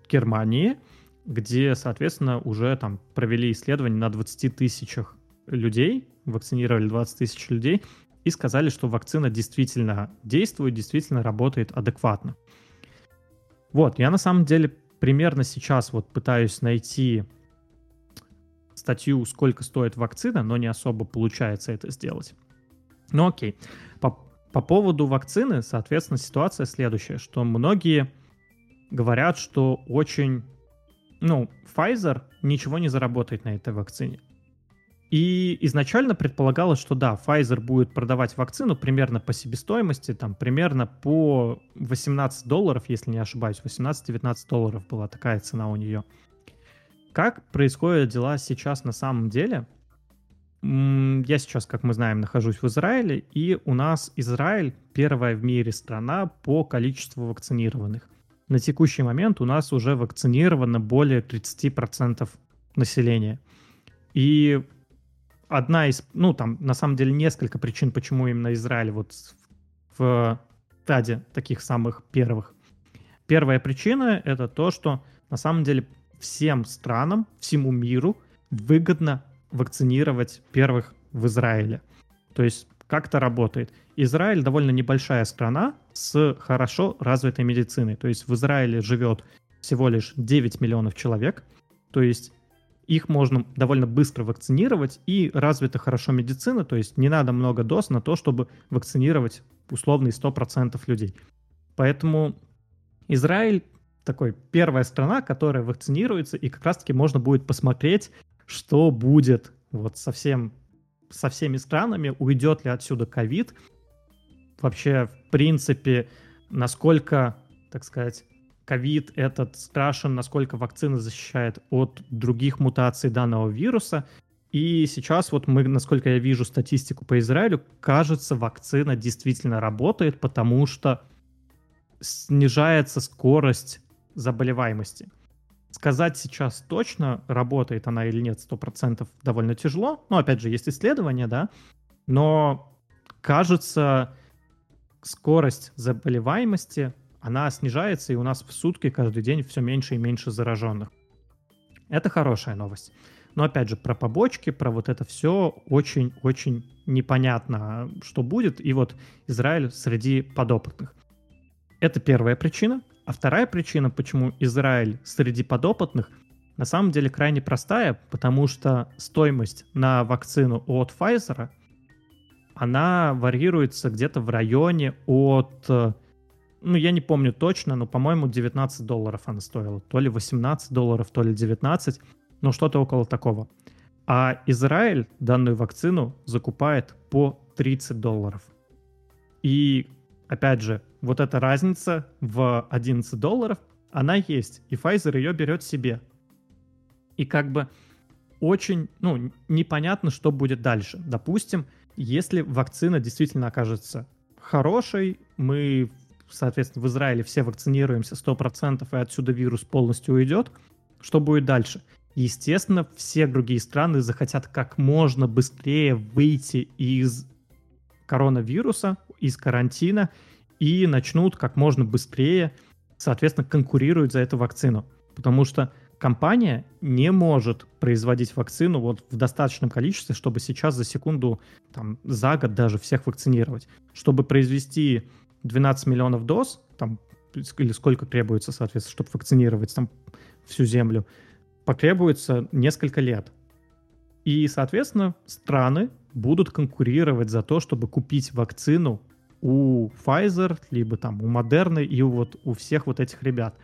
Германии, где, соответственно, уже там провели исследование на 20 тысячах людей, вакцинировали 20 тысяч людей, и сказали, что вакцина действительно действует, действительно работает адекватно. Вот, я на самом деле примерно сейчас вот пытаюсь найти статью, сколько стоит вакцина, но не особо получается это сделать. Ну окей. По, по поводу вакцины, соответственно, ситуация следующая, что многие говорят, что очень, ну, Pfizer ничего не заработает на этой вакцине. И изначально предполагалось, что да, Pfizer будет продавать вакцину примерно по себестоимости, там примерно по 18 долларов, если не ошибаюсь, 18-19 долларов была такая цена у нее. Как происходят дела сейчас на самом деле? Я сейчас, как мы знаем, нахожусь в Израиле, и у нас Израиль первая в мире страна по количеству вакцинированных. На текущий момент у нас уже вакцинировано более 30% населения. И одна из, ну там на самом деле несколько причин, почему именно Израиль вот в таде таких самых первых. Первая причина это то, что на самом деле всем странам, всему миру выгодно вакцинировать первых в Израиле. То есть как это работает? Израиль довольно небольшая страна с хорошо развитой медициной. То есть в Израиле живет всего лишь 9 миллионов человек. То есть их можно довольно быстро вакцинировать, и развита хорошо медицина, то есть не надо много доз на то, чтобы вакцинировать условные 100% людей. Поэтому Израиль такой первая страна, которая вакцинируется, и как раз-таки можно будет посмотреть, что будет вот совсем со всеми странами, уйдет ли отсюда ковид, вообще, в принципе, насколько, так сказать, ковид этот страшен, насколько вакцина защищает от других мутаций данного вируса. И сейчас вот мы, насколько я вижу статистику по Израилю, кажется, вакцина действительно работает, потому что снижается скорость заболеваемости. Сказать сейчас точно, работает она или нет, 100% довольно тяжело. Но, опять же, есть исследования, да, но кажется, скорость заболеваемости она снижается, и у нас в сутки каждый день все меньше и меньше зараженных. Это хорошая новость. Но опять же, про побочки, про вот это все очень-очень непонятно, что будет. И вот Израиль среди подопытных. Это первая причина. А вторая причина, почему Израиль среди подопытных, на самом деле крайне простая, потому что стоимость на вакцину от Pfizer, она варьируется где-то в районе от ну, я не помню точно, но, по-моему, 19 долларов она стоила. То ли 18 долларов, то ли 19, но что-то около такого. А Израиль данную вакцину закупает по 30 долларов. И, опять же, вот эта разница в 11 долларов, она есть, и Pfizer ее берет себе. И как бы очень, ну, непонятно, что будет дальше. Допустим, если вакцина действительно окажется хорошей, мы соответственно, в Израиле все вакцинируемся 100%, и отсюда вирус полностью уйдет, что будет дальше? Естественно, все другие страны захотят как можно быстрее выйти из коронавируса, из карантина, и начнут как можно быстрее, соответственно, конкурировать за эту вакцину. Потому что компания не может производить вакцину вот в достаточном количестве, чтобы сейчас за секунду, там, за год даже всех вакцинировать. Чтобы произвести 12 миллионов доз, там, или сколько требуется, соответственно, чтобы вакцинировать там всю Землю, потребуется несколько лет. И, соответственно, страны будут конкурировать за то, чтобы купить вакцину у Pfizer, либо там у Moderna и вот у всех вот этих ребят.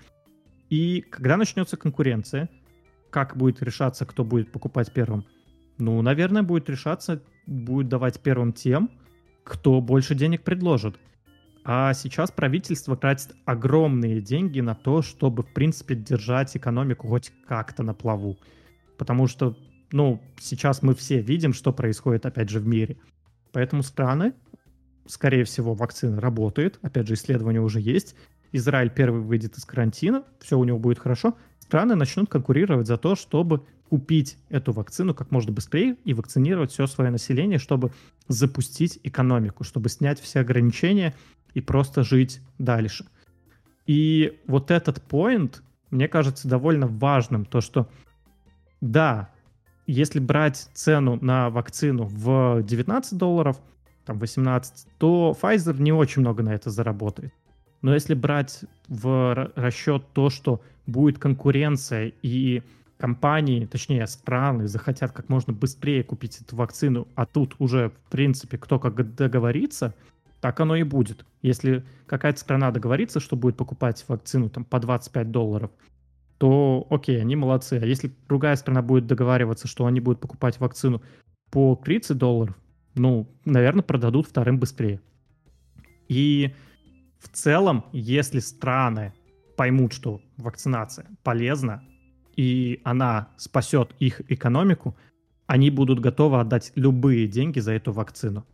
И когда начнется конкуренция, как будет решаться, кто будет покупать первым? Ну, наверное, будет решаться, будет давать первым тем, кто больше денег предложит. А сейчас правительство тратит огромные деньги на то, чтобы, в принципе, держать экономику хоть как-то на плаву. Потому что, ну, сейчас мы все видим, что происходит, опять же, в мире. Поэтому страны, скорее всего, вакцина работает. Опять же, исследования уже есть. Израиль первый выйдет из карантина, все у него будет хорошо. Страны начнут конкурировать за то, чтобы купить эту вакцину как можно быстрее и вакцинировать все свое население, чтобы запустить экономику, чтобы снять все ограничения и просто жить дальше. И вот этот поинт, мне кажется, довольно важным, то что, да, если брать цену на вакцину в 19 долларов, там 18, то Pfizer не очень много на это заработает. Но если брать в расчет то, что будет конкуренция и компании, точнее страны захотят как можно быстрее купить эту вакцину, а тут уже, в принципе, кто как договорится, так оно и будет. Если какая-то страна договорится, что будет покупать вакцину там по 25 долларов, то окей, они молодцы. А если другая страна будет договариваться, что они будут покупать вакцину по 30 долларов, ну, наверное, продадут вторым быстрее. И в целом, если страны поймут, что вакцинация полезна, и она спасет их экономику, они будут готовы отдать любые деньги за эту вакцину.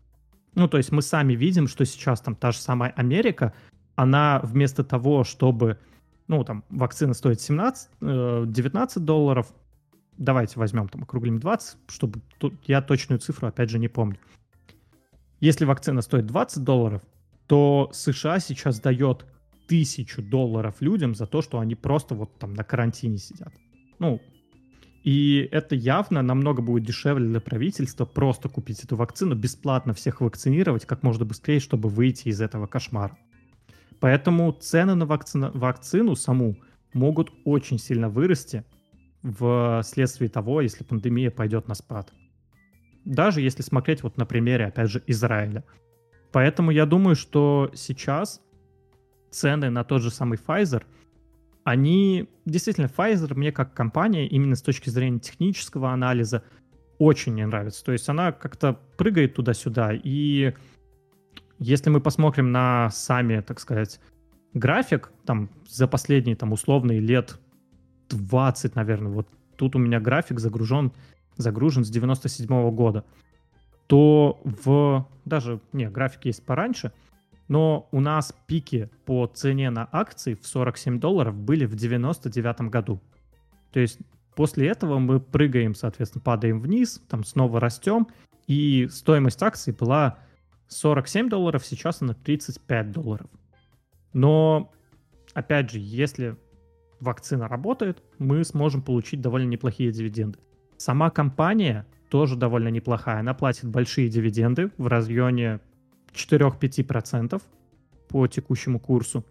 Ну, то есть мы сами видим, что сейчас там та же самая Америка, она вместо того, чтобы, ну, там, вакцина стоит 17, 19 э, долларов, давайте возьмем, там, округлим 20, чтобы я точную цифру, опять же, не помню. Если вакцина стоит 20 долларов, то США сейчас дает тысячу долларов людям за то, что они просто вот там на карантине сидят. Ну, и это явно намного будет дешевле для правительства просто купить эту вакцину, бесплатно всех вакцинировать как можно быстрее, чтобы выйти из этого кошмара. Поэтому цены на вакцину, вакцину саму могут очень сильно вырасти вследствие того, если пандемия пойдет на спад. Даже если смотреть вот на примере, опять же, Израиля. Поэтому я думаю, что сейчас цены на тот же самый Pfizer – они действительно Pfizer мне как компания именно с точки зрения технического анализа очень не нравится. То есть она как-то прыгает туда-сюда, и если мы посмотрим на сами, так сказать, график, там, за последние, там, условные лет 20, наверное, вот тут у меня график загружен, загружен с 97 -го года, то в... Даже, не, график есть пораньше — но у нас пики по цене на акции в 47 долларов были в 99 году. То есть после этого мы прыгаем, соответственно, падаем вниз, там снова растем, и стоимость акций была 47 долларов, сейчас она 35 долларов. Но, опять же, если вакцина работает, мы сможем получить довольно неплохие дивиденды. Сама компания тоже довольно неплохая. Она платит большие дивиденды в районе 4-5% по текущему курсу.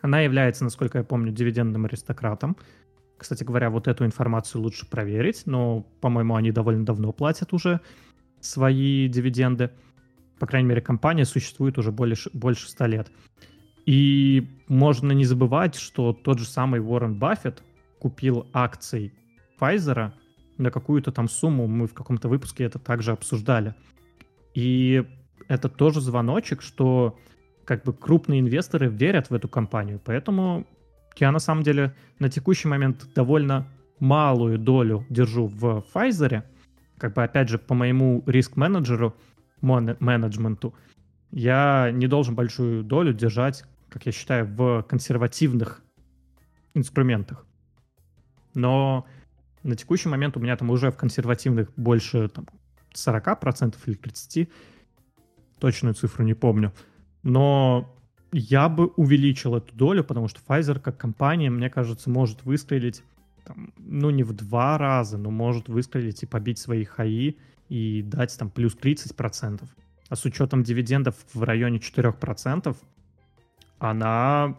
Она является, насколько я помню, дивидендным аристократом. Кстати говоря, вот эту информацию лучше проверить, но, по-моему, они довольно давно платят уже свои дивиденды. По крайней мере, компания существует уже больше, больше 100 лет. И можно не забывать, что тот же самый Уоррен Баффет купил акции Pfizer на какую-то там сумму, мы в каком-то выпуске это также обсуждали. И это тоже звоночек, что как бы крупные инвесторы верят в эту компанию. Поэтому я на самом деле на текущий момент довольно малую долю держу в Pfizer. Как бы опять же по моему риск-менеджеру, менеджменту, я не должен большую долю держать, как я считаю, в консервативных инструментах. Но на текущий момент у меня там уже в консервативных больше там, 40% или 30%, точную цифру не помню. Но я бы увеличил эту долю, потому что Pfizer как компания, мне кажется, может выстрелить, там, ну не в два раза, но может выстрелить и побить свои хаи и дать там плюс 30%. А с учетом дивидендов в районе 4%, она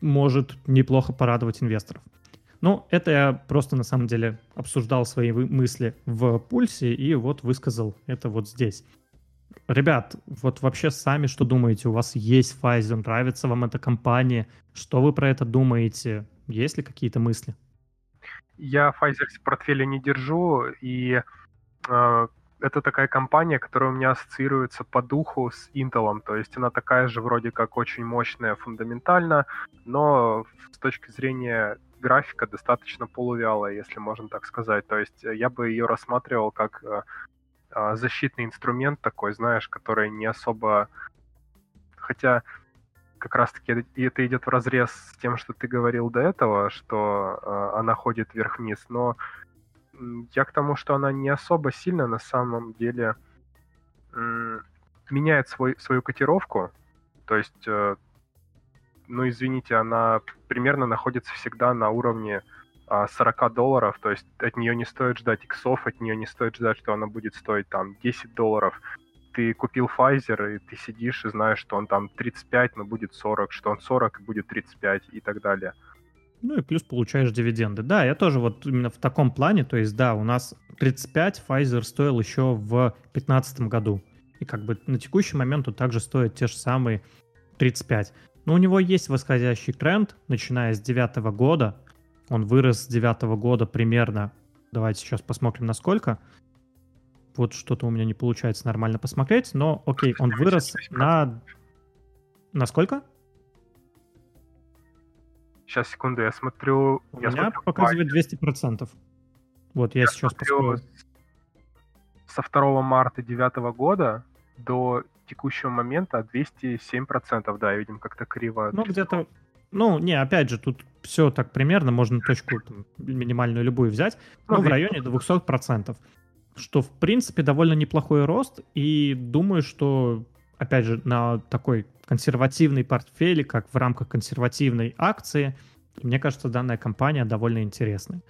может неплохо порадовать инвесторов. Ну, это я просто на самом деле обсуждал свои мысли в пульсе и вот высказал это вот здесь. Ребят, вот вообще сами что думаете? У вас есть Pfizer, нравится вам эта компания? Что вы про это думаете? Есть ли какие-то мысли? Я Pfizer в портфеле не держу, и э, это такая компания, которая у меня ассоциируется по духу с Intel, то есть она такая же вроде как очень мощная фундаментально, но с точки зрения графика достаточно полувялая, если можно так сказать. То есть я бы ее рассматривал как а, защитный инструмент такой, знаешь, который не особо... Хотя как раз-таки это идет в разрез с тем, что ты говорил до этого, что э, она ходит вверх-вниз, но я к тому, что она не особо сильно на самом деле меняет свой, свою котировку. То есть, э, ну извините, она примерно находится всегда на уровне 40 а, долларов, то есть от нее не стоит ждать иксов, от нее не стоит ждать, что она будет стоить там 10 долларов. Ты купил Pfizer, и ты сидишь и знаешь, что он там 35, но будет 40, что он 40 и будет 35 и так далее. Ну и плюс получаешь дивиденды. Да, я тоже вот именно в таком плане, то есть да, у нас 35 Pfizer стоил еще в 2015 году. И как бы на текущий момент он также стоит те же самые 35. Но у него есть восходящий тренд, начиная с 2009 года, он вырос с девятого года примерно. Давайте сейчас посмотрим, насколько. Вот что-то у меня не получается нормально посмотреть, но окей, он вырос на... На сколько? Сейчас, секунду, я смотрю... У я меня смотрю показывает 200%. Вот я, я сейчас посмотрю. Со 2 марта 2009 года до текущего момента 207%, да, видим, как-то криво. Ну, где-то ну, не, опять же, тут все так примерно, можно точку там, минимальную любую взять, но в районе 200%, что, в принципе, довольно неплохой рост, и думаю, что, опять же, на такой консервативный портфель, как в рамках консервативной акции, мне кажется, данная компания довольно интересная.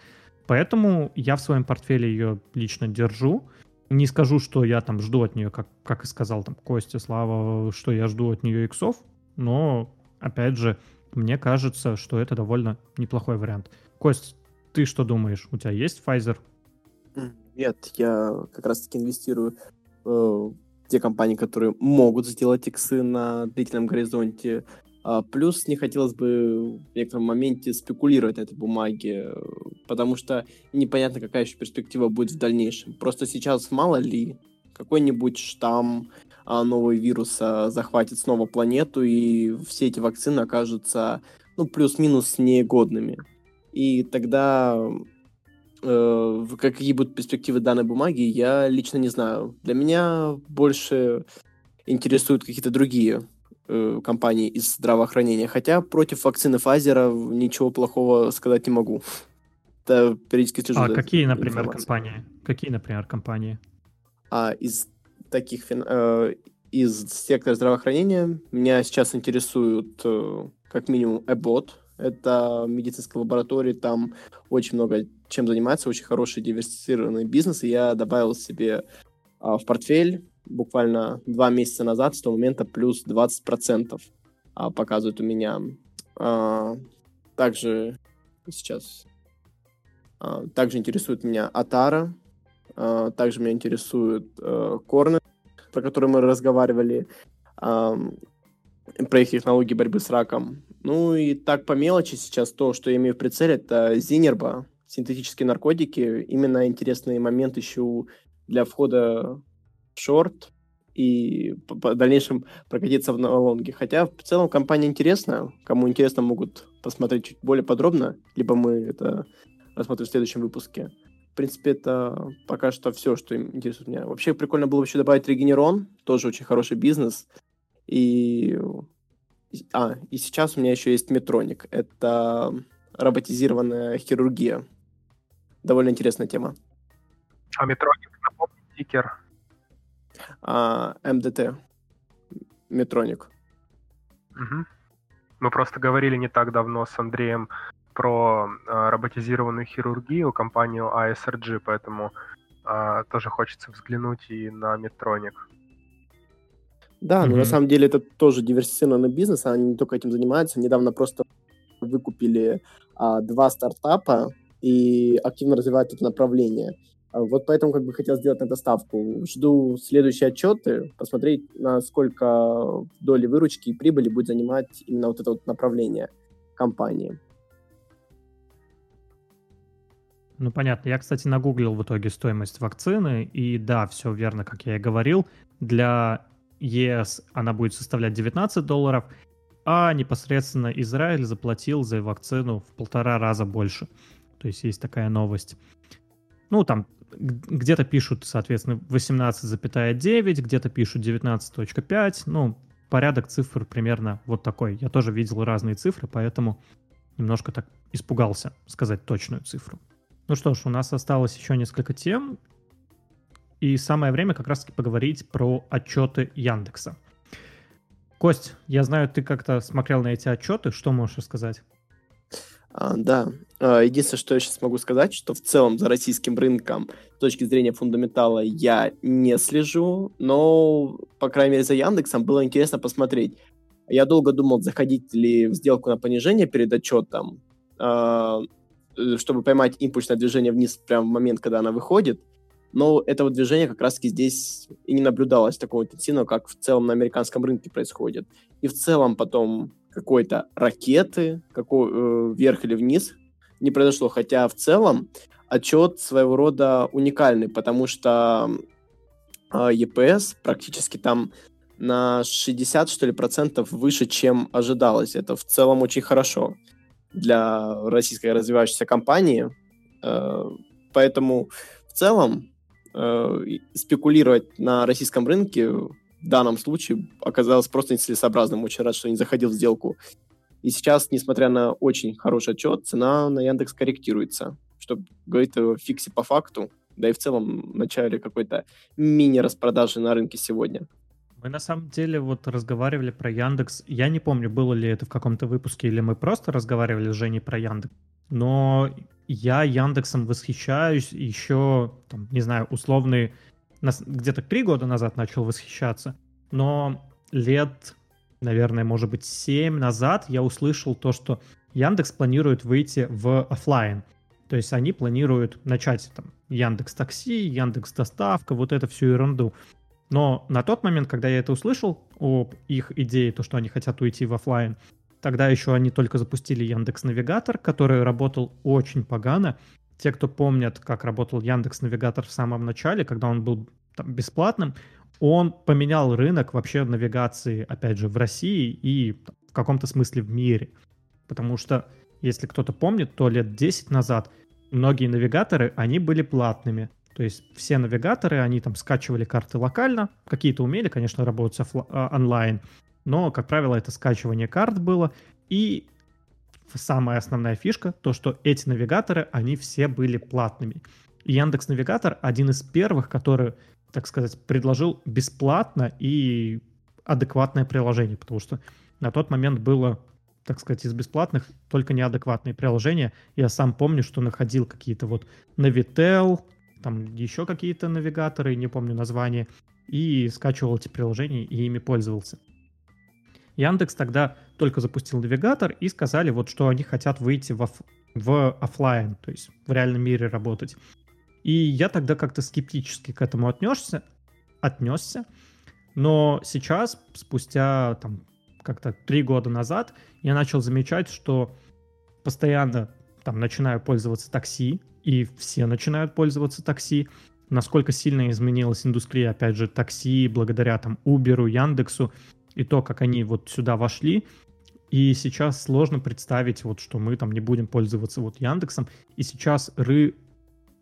Поэтому я в своем портфеле ее лично держу. Не скажу, что я там жду от нее, как, как и сказал там Костя, Слава, что я жду от нее иксов, но, опять же, мне кажется, что это довольно неплохой вариант. Кость, ты что думаешь? У тебя есть Pfizer? Нет, я как раз-таки инвестирую в те компании, которые могут сделать иксы на длительном горизонте. А плюс не хотелось бы в некотором моменте спекулировать на этой бумаге, потому что непонятно, какая еще перспектива будет в дальнейшем. Просто сейчас мало ли какой-нибудь штамм новый вирус захватит снова планету, и все эти вакцины окажутся, ну, плюс-минус негодными. И тогда э, какие будут перспективы данной бумаги, я лично не знаю. Для меня больше интересуют какие-то другие э, компании из здравоохранения. Хотя против вакцины Pfizer ничего плохого сказать не могу. Это периодически слежу А какие, например, компании? Какие, например, компании? А из таких э, из сектора здравоохранения меня сейчас интересуют э, как минимум Эбот. Это медицинская лаборатория, там очень много чем занимается, очень хороший диверсифицированный бизнес, и я добавил себе а, в портфель буквально два месяца назад, с того момента плюс 20% а, показывает у меня. А, также сейчас также интересует меня Атара, также меня интересует а, Корнер, про который мы разговаривали, про их технологии борьбы с раком. Ну и так по мелочи сейчас то, что я имею в прицеле, это Зинерба, синтетические наркотики. Именно интересный момент еще для входа в шорт и в дальнейшем прокатиться в лонге. Хотя в целом компания интересная. Кому интересно, могут посмотреть чуть более подробно, либо мы это рассмотрим в следующем выпуске принципе, это пока что все, что интересует меня. Вообще прикольно было бы еще добавить Регенерон, тоже очень хороший бизнес. И... А, и сейчас у меня еще есть Метроник. Это роботизированная хирургия. Довольно интересная тема. А Метроник, напомни, тикер? А, МДТ. Метроник. Угу. Мы просто говорили не так давно с Андреем про э, роботизированную хирургию, компанию ASRG, поэтому э, тоже хочется взглянуть и на Medtronic. Да, mm-hmm. но на самом деле это тоже диверсифицированный бизнес, они не только этим занимаются. Недавно просто выкупили а, два стартапа и активно развивают это направление. А вот поэтому как бы хотел сделать на это ставку. Жду следующие отчеты, посмотреть, насколько доли выручки и прибыли будет занимать именно вот это вот направление компании. Ну, понятно. Я, кстати, нагуглил в итоге стоимость вакцины, и да, все верно, как я и говорил. Для ЕС она будет составлять 19 долларов, а непосредственно Израиль заплатил за вакцину в полтора раза больше. То есть есть такая новость. Ну, там где-то пишут, соответственно, 18,9, где-то пишут 19.5. Ну, порядок цифр примерно вот такой. Я тоже видел разные цифры, поэтому немножко так испугался сказать точную цифру. Ну что ж, у нас осталось еще несколько тем, и самое время как раз-таки поговорить про отчеты Яндекса. Кость, я знаю, ты как-то смотрел на эти отчеты, что можешь рассказать? А, да, а, единственное, что я сейчас могу сказать, что в целом за российским рынком с точки зрения фундаментала я не слежу, но, по крайней мере, за Яндексом было интересно посмотреть. Я долго думал, заходить ли в сделку на понижение перед отчетом, а, чтобы поймать импульсное движение вниз прямо в момент, когда она выходит. Но этого движения как раз-таки здесь и не наблюдалось такого интенсивного, как в целом на американском рынке происходит. И в целом потом какой-то ракеты, какой, э, вверх или вниз не произошло. Хотя в целом отчет своего рода уникальный, потому что э, ЕПС практически там на 60, что ли, процентов выше, чем ожидалось. Это в целом очень хорошо для российской развивающейся компании. Э, поэтому в целом э, спекулировать на российском рынке в данном случае оказалось просто нецелесообразным. Очень рад, что не заходил в сделку. И сейчас, несмотря на очень хороший отчет, цена на Яндекс корректируется, что говорит о фиксе по факту, да и в целом начале какой-то мини-распродажи на рынке сегодня. Мы на самом деле вот разговаривали про Яндекс. Я не помню, было ли это в каком-то выпуске, или мы просто разговаривали с Женей про Яндекс. Но я Яндексом восхищаюсь еще, там, не знаю, условные, где-то три года назад начал восхищаться. Но лет, наверное, может быть, семь назад я услышал то, что Яндекс планирует выйти в офлайн. То есть они планируют начать там Яндекс Такси, Яндекс Доставка, вот эту всю ерунду. Но на тот момент, когда я это услышал, об их идее, то, что они хотят уйти в офлайн, тогда еще они только запустили Яндекс Навигатор, который работал очень погано. Те, кто помнят, как работал Яндекс Навигатор в самом начале, когда он был там, бесплатным, он поменял рынок вообще навигации, опять же, в России и в каком-то смысле в мире. Потому что, если кто-то помнит, то лет 10 назад многие навигаторы, они были платными. То есть все навигаторы, они там скачивали карты локально, какие-то умели, конечно, работать офла- онлайн, но, как правило, это скачивание карт было. И самая основная фишка, то, что эти навигаторы, они все были платными. Яндекс Навигатор один из первых, который, так сказать, предложил бесплатно и адекватное приложение, потому что на тот момент было так сказать, из бесплатных только неадекватные приложения. Я сам помню, что находил какие-то вот Navitel, там еще какие-то навигаторы, не помню название, и скачивал эти приложения и ими пользовался. Яндекс тогда только запустил навигатор и сказали вот, что они хотят выйти в, оф- в офлайн, то есть в реальном мире работать. И я тогда как-то скептически к этому отнесся, отнесся, но сейчас, спустя там как-то три года назад, я начал замечать, что постоянно там начинаю пользоваться такси, и все начинают пользоваться такси. Насколько сильно изменилась индустрия, опять же, такси, благодаря там Uber, Яндексу, и то, как они вот сюда вошли. И сейчас сложно представить, вот, что мы там не будем пользоваться вот Яндексом. И сейчас ры...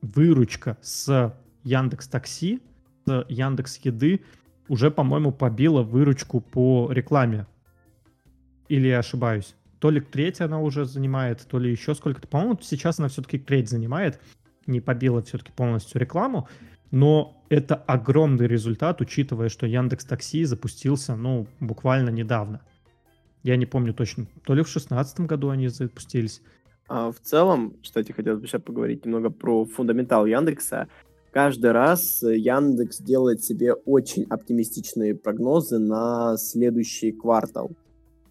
выручка с Яндекс Такси, с Яндекс Еды уже, по-моему, побила выручку по рекламе. Или я ошибаюсь? То ли треть она уже занимает, то ли еще сколько-то. По-моему, сейчас она все-таки треть занимает, не побила все-таки полностью рекламу, но это огромный результат, учитывая, что Яндекс Такси запустился, ну, буквально недавно. Я не помню точно, то ли в шестнадцатом году они запустились. А в целом, кстати, хотелось бы сейчас поговорить немного про фундаментал Яндекса. Каждый раз Яндекс делает себе очень оптимистичные прогнозы на следующий квартал.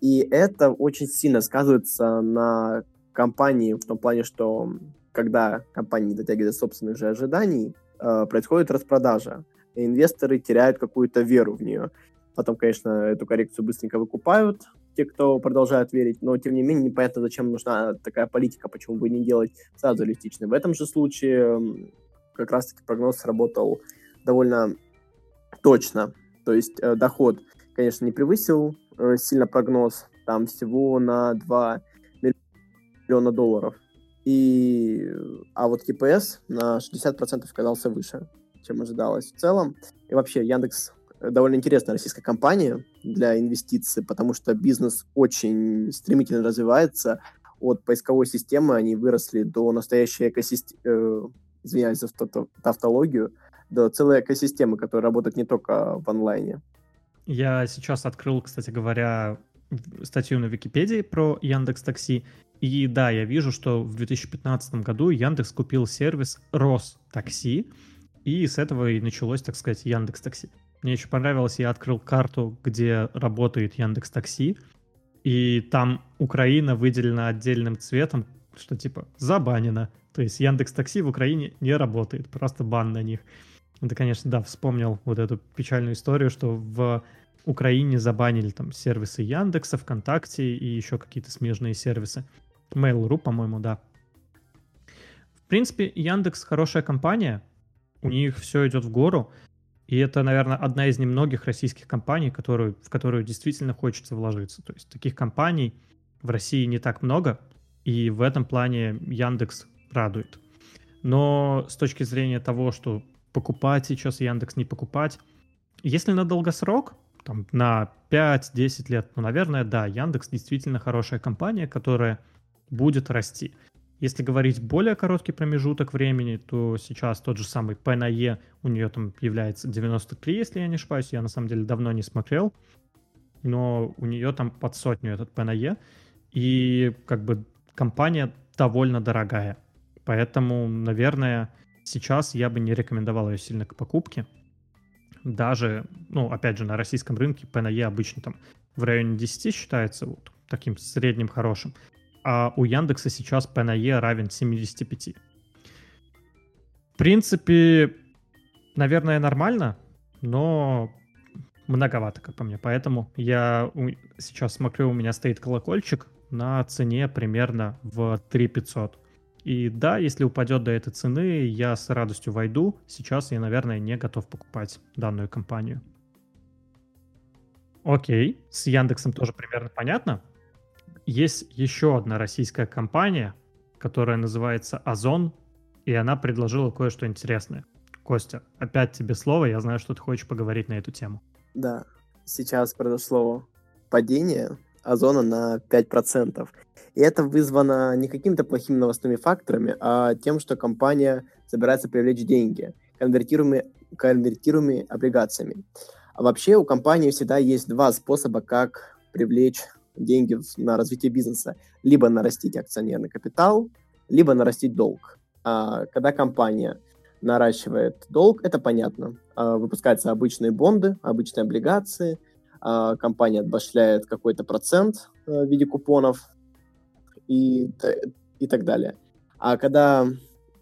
И это очень сильно сказывается на компании в том плане, что когда компания не дотягивает до собственных же ожиданий, э, происходит распродажа. И инвесторы теряют какую-то веру в нее. Потом, конечно, эту коррекцию быстренько выкупают, те, кто продолжает верить, но тем не менее непонятно, зачем нужна такая политика, почему бы не делать сразу реалистичной. В этом же случае как раз-таки прогноз сработал довольно точно. То есть э, доход, конечно, не превысил э, сильно прогноз, там всего на 2 миллиона долларов. И, а вот КПС на 60% оказался выше, чем ожидалось в целом. И вообще Яндекс довольно интересная российская компания для инвестиций, потому что бизнес очень стремительно развивается. От поисковой системы они выросли до настоящей экосистемы, э, извиняюсь за тавтологию, до целой экосистемы, которая работает не только в онлайне. Я сейчас открыл, кстати говоря, статью на Википедии про Яндекс Такси. И да, я вижу, что в 2015 году Яндекс купил сервис Рос Такси, и с этого и началось, так сказать, Яндекс Такси. Мне еще понравилось, я открыл карту, где работает Яндекс Такси, и там Украина выделена отдельным цветом, что типа забанено. То есть Яндекс Такси в Украине не работает, просто бан на них. Это, конечно, да, вспомнил вот эту печальную историю, что в Украине забанили там сервисы Яндекса, ВКонтакте и еще какие-то смежные сервисы. Mail.ru, по-моему, да. В принципе, Яндекс хорошая компания, у них все идет в гору, и это, наверное, одна из немногих российских компаний, которую, в которую действительно хочется вложиться. То есть таких компаний в России не так много, и в этом плане Яндекс радует. Но с точки зрения того, что покупать сейчас Яндекс, не покупать, если на долгосрок, там, на 5-10 лет, ну, наверное, да, Яндекс действительно хорошая компания, которая будет расти. Если говорить более короткий промежуток времени, то сейчас тот же самый P на E, у нее там является 93, если я не ошибаюсь, я на самом деле давно не смотрел, но у нее там под сотню этот P на E, и как бы компания довольно дорогая. Поэтому, наверное, сейчас я бы не рекомендовал ее сильно к покупке. Даже, ну, опять же, на российском рынке P на E обычно там в районе 10 считается вот таким средним хорошим а у Яндекса сейчас P на E равен 75. В принципе, наверное, нормально, но многовато, как по мне. Поэтому я сейчас смотрю, у меня стоит колокольчик на цене примерно в 3500. И да, если упадет до этой цены, я с радостью войду. Сейчас я, наверное, не готов покупать данную компанию. Окей, с Яндексом тоже примерно понятно. Есть еще одна российская компания, которая называется Озон, и она предложила кое-что интересное. Костя, опять тебе слово, я знаю, что ты хочешь поговорить на эту тему. Да, сейчас произошло падение Озона на 5%. И это вызвано не какими-то плохими новостными факторами, а тем, что компания собирается привлечь деньги конвертируемыми, конвертируемыми облигациями. А вообще у компании всегда есть два способа, как привлечь деньги на развитие бизнеса. Либо нарастить акционерный капитал, либо нарастить долг. А когда компания наращивает долг, это понятно. А, выпускаются обычные бонды, обычные облигации, а, компания отбашляет какой-то процент а, в виде купонов и, и так далее. А когда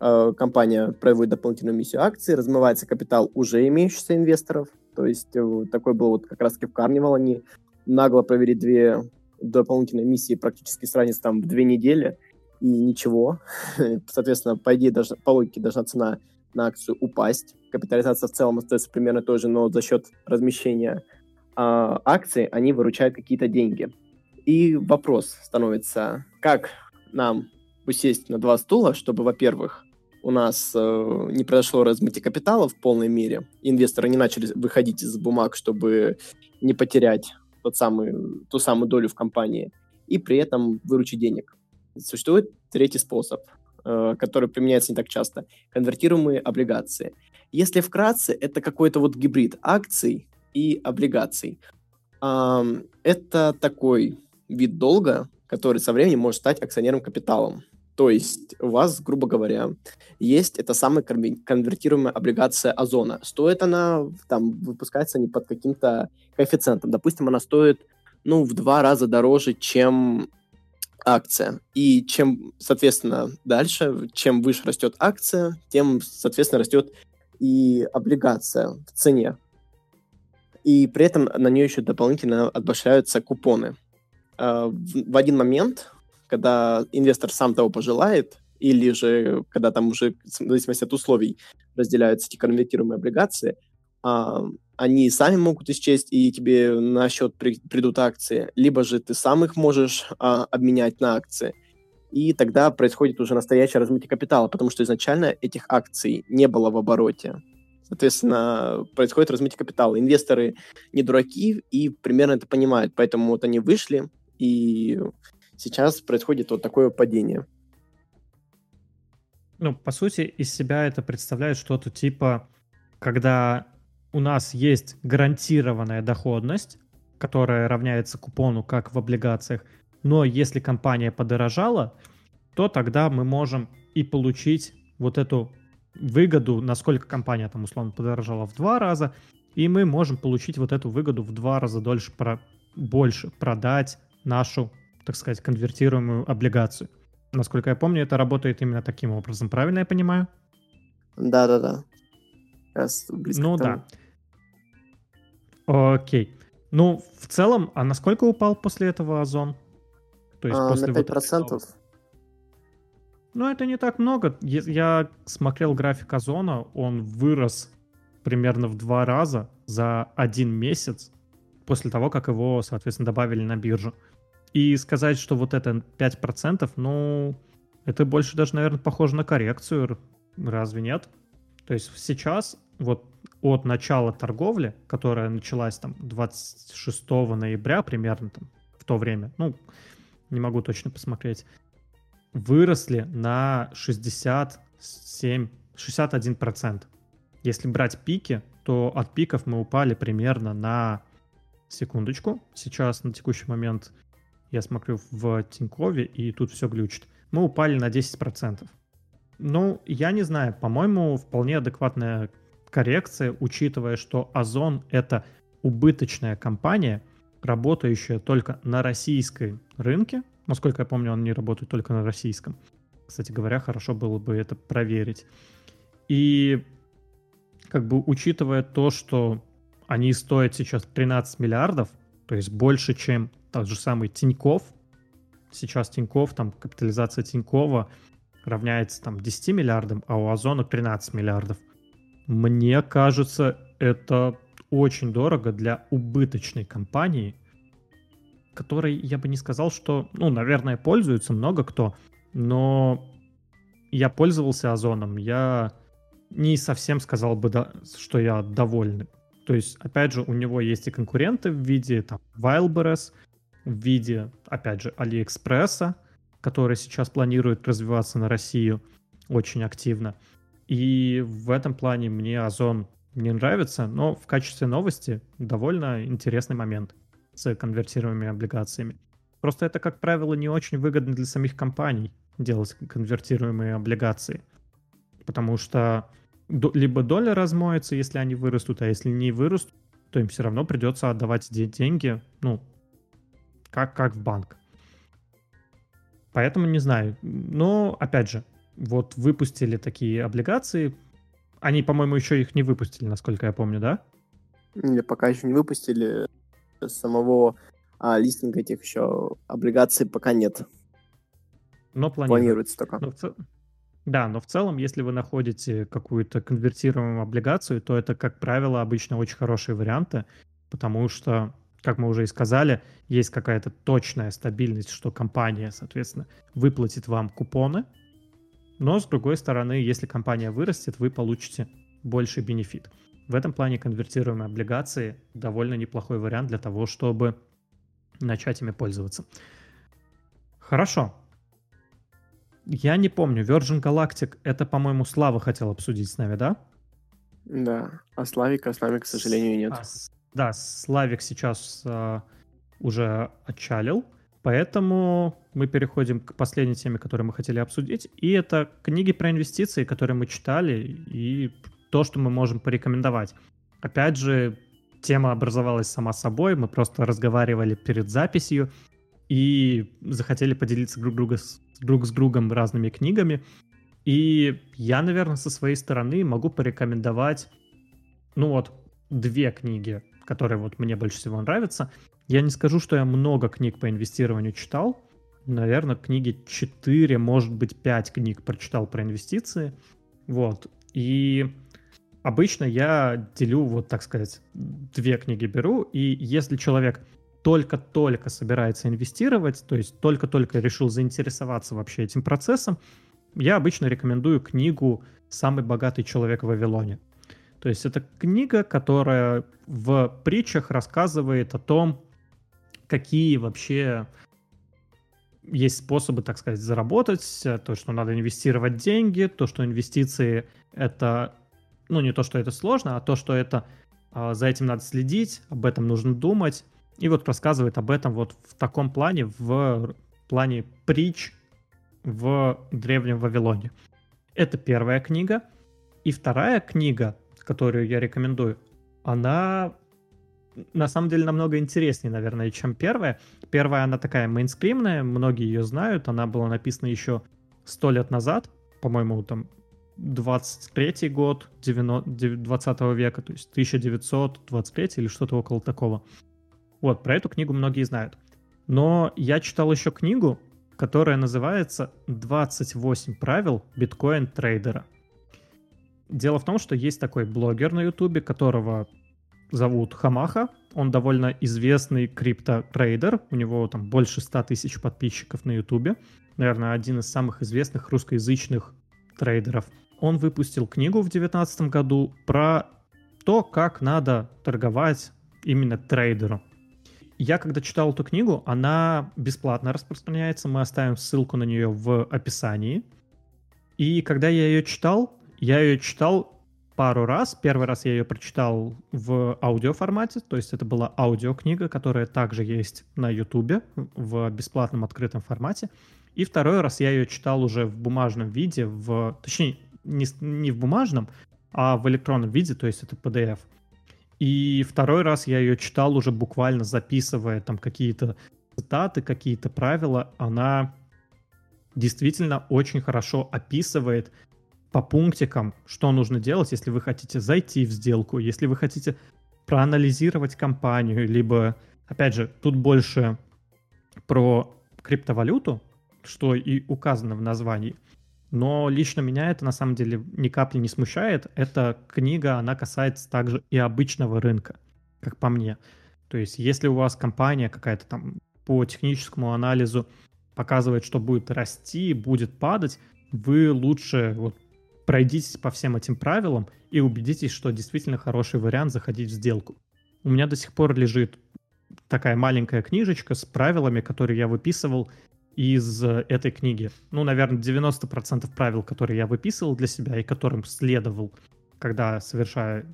а, компания проводит дополнительную миссию акций, размывается капитал уже имеющихся инвесторов, то есть э, такой был вот как раз-таки в Carnival, они нагло провели две дополнительной миссии практически сранец там в две недели, и ничего. [laughs] Соответственно, по идее, должна, по логике должна цена на акцию упасть. Капитализация в целом остается примерно той же, но за счет размещения а, акций они выручают какие-то деньги. И вопрос становится, как нам усесть на два стула, чтобы, во-первых, у нас э, не произошло размытие капитала в полной мере, инвесторы не начали выходить из бумаг, чтобы не потерять тот самый, ту самую долю в компании, и при этом выручить денег. Существует третий способ, э, который применяется не так часто. Конвертируемые облигации. Если вкратце, это какой-то вот гибрид акций и облигаций. Это такой вид долга, который со временем может стать акционерным капиталом. То есть у вас, грубо говоря, есть эта самая конвертируемая облигация Озона. Стоит она, там, выпускается не под каким-то коэффициентом. Допустим, она стоит, ну, в два раза дороже, чем акция. И чем, соответственно, дальше, чем выше растет акция, тем, соответственно, растет и облигация в цене. И при этом на нее еще дополнительно обращаются купоны. А, в один момент, когда инвестор сам того пожелает, или же когда там уже, в зависимости от условий, разделяются эти конвертируемые облигации, а, они сами могут исчезнуть, и тебе на счет придут акции, либо же ты сам их можешь а, обменять на акции. И тогда происходит уже настоящее размытие капитала, потому что изначально этих акций не было в обороте. Соответственно, происходит размытие капитала. Инвесторы не дураки и примерно это понимают, поэтому вот они вышли, и сейчас происходит вот такое падение. Ну, по сути, из себя это представляет что-то типа, когда у нас есть гарантированная доходность, которая равняется купону, как в облигациях, но если компания подорожала, то тогда мы можем и получить вот эту выгоду, насколько компания там условно подорожала в два раза, и мы можем получить вот эту выгоду в два раза дольше, про, больше продать нашу, так сказать, конвертируемую облигацию. Насколько я помню, это работает именно таким образом. Правильно я понимаю? Да-да-да. Ну да. Окей. Ну, в целом, а насколько упал после этого Озон? То есть а, после на 5%. Вот Ну, это не так много. Я смотрел график Озона, он вырос примерно в два раза за один месяц после того, как его, соответственно, добавили на биржу. И сказать, что вот это 5%, ну, это больше даже, наверное, похоже на коррекцию. Разве нет? То есть сейчас вот от начала торговли, которая началась там 26 ноября примерно там в то время, ну, не могу точно посмотреть, выросли на 67, 61%. Если брать пики, то от пиков мы упали примерно на секундочку. Сейчас на текущий момент я смотрю в Тинькове, и тут все глючит. Мы упали на 10%. Ну, я не знаю, по-моему, вполне адекватная коррекция, учитывая, что Озон — это убыточная компания, работающая только на российской рынке. Насколько я помню, он не работает только на российском. Кстати говоря, хорошо было бы это проверить. И как бы учитывая то, что они стоят сейчас 13 миллиардов, то есть больше, чем тот же самый Тиньков. Сейчас Тиньков, там капитализация Тинькова равняется там 10 миллиардам, а у Озона 13 миллиардов – мне кажется, это очень дорого для убыточной компании, которой я бы не сказал, что, ну, наверное, пользуется много кто, но я пользовался Озоном, я не совсем сказал бы, да, что я доволен. То есть, опять же, у него есть и конкуренты в виде там Wildberries, в виде, опять же, Алиэкспресса, который сейчас планирует развиваться на Россию очень активно. И в этом плане мне Озон не нравится, но в качестве новости довольно интересный момент с конвертируемыми облигациями. Просто это, как правило, не очень выгодно для самих компаний делать конвертируемые облигации. Потому что либо доля размоется, если они вырастут, а если не вырастут, то им все равно придется отдавать деньги, ну, как, как в банк. Поэтому не знаю. Но, опять же, вот выпустили такие облигации. Они, по-моему, еще их не выпустили, насколько я помню, да? Нет, пока еще не выпустили. Самого а, листинга этих еще облигаций пока нет. Но планируется. только. Но в... Да, но в целом, если вы находите какую-то конвертируемую облигацию, то это, как правило, обычно очень хорошие варианты, потому что, как мы уже и сказали, есть какая-то точная стабильность, что компания, соответственно, выплатит вам купоны, но, с другой стороны, если компания вырастет, вы получите больший бенефит. В этом плане конвертируемые облигации довольно неплохой вариант для того, чтобы начать ими пользоваться. Хорошо. Я не помню, Virgin Galactic, это, по-моему, Слава хотел обсудить с нами, да? Да, а Славика с нами, к сожалению, нет. А, да, Славик сейчас а, уже отчалил. Поэтому мы переходим к последней теме, которую мы хотели обсудить. И это книги про инвестиции, которые мы читали, и то, что мы можем порекомендовать. Опять же, тема образовалась сама собой, мы просто разговаривали перед записью и захотели поделиться друг, друга с, друг с другом разными книгами. И я, наверное, со своей стороны могу порекомендовать, ну вот, две книги, которые вот мне больше всего нравятся. Я не скажу, что я много книг по инвестированию читал. Наверное, книги 4, может быть, 5 книг прочитал про инвестиции. Вот. И обычно я делю, вот так сказать, две книги беру, и если человек только-только собирается инвестировать, то есть только-только решил заинтересоваться вообще этим процессом, я обычно рекомендую книгу «Самый богатый человек в Вавилоне». То есть это книга, которая в притчах рассказывает о том, какие вообще есть способы, так сказать, заработать, то, что надо инвестировать деньги, то, что инвестиции это, ну не то, что это сложно, а то, что это а, за этим надо следить, об этом нужно думать. И вот рассказывает об этом вот в таком плане, в плане притч в Древнем Вавилоне. Это первая книга. И вторая книга, которую я рекомендую, она на самом деле намного интереснее, наверное, чем первая. Первая, она такая мейнстримная, многие ее знают, она была написана еще сто лет назад, по-моему, там 23 год 20 века, то есть 1923 или что-то около такого. Вот, про эту книгу многие знают. Но я читал еще книгу, которая называется «28 правил биткоин-трейдера». Дело в том, что есть такой блогер на ютубе, которого зовут Хамаха. Он довольно известный криптотрейдер. У него там больше 100 тысяч подписчиков на ютубе. Наверное, один из самых известных русскоязычных трейдеров. Он выпустил книгу в 2019 году про то, как надо торговать именно трейдеру. Я когда читал эту книгу, она бесплатно распространяется, мы оставим ссылку на нее в описании. И когда я ее читал, я ее читал пару раз. Первый раз я ее прочитал в аудиоформате, то есть это была аудиокнига, которая также есть на Ютубе в бесплатном открытом формате. И второй раз я ее читал уже в бумажном виде, в, точнее, не, не в бумажном, а в электронном виде, то есть это PDF. И второй раз я ее читал уже буквально записывая там какие-то цитаты, какие-то правила. Она действительно очень хорошо описывает по пунктикам, что нужно делать, если вы хотите зайти в сделку, если вы хотите проанализировать компанию, либо, опять же, тут больше про криптовалюту, что и указано в названии. Но лично меня это на самом деле ни капли не смущает. Эта книга, она касается также и обычного рынка, как по мне. То есть если у вас компания какая-то там по техническому анализу показывает, что будет расти, будет падать, вы лучше вот пройдитесь по всем этим правилам и убедитесь, что действительно хороший вариант заходить в сделку. У меня до сих пор лежит такая маленькая книжечка с правилами, которые я выписывал из э, этой книги. Ну, наверное, 90% правил, которые я выписывал для себя и которым следовал, когда совершая,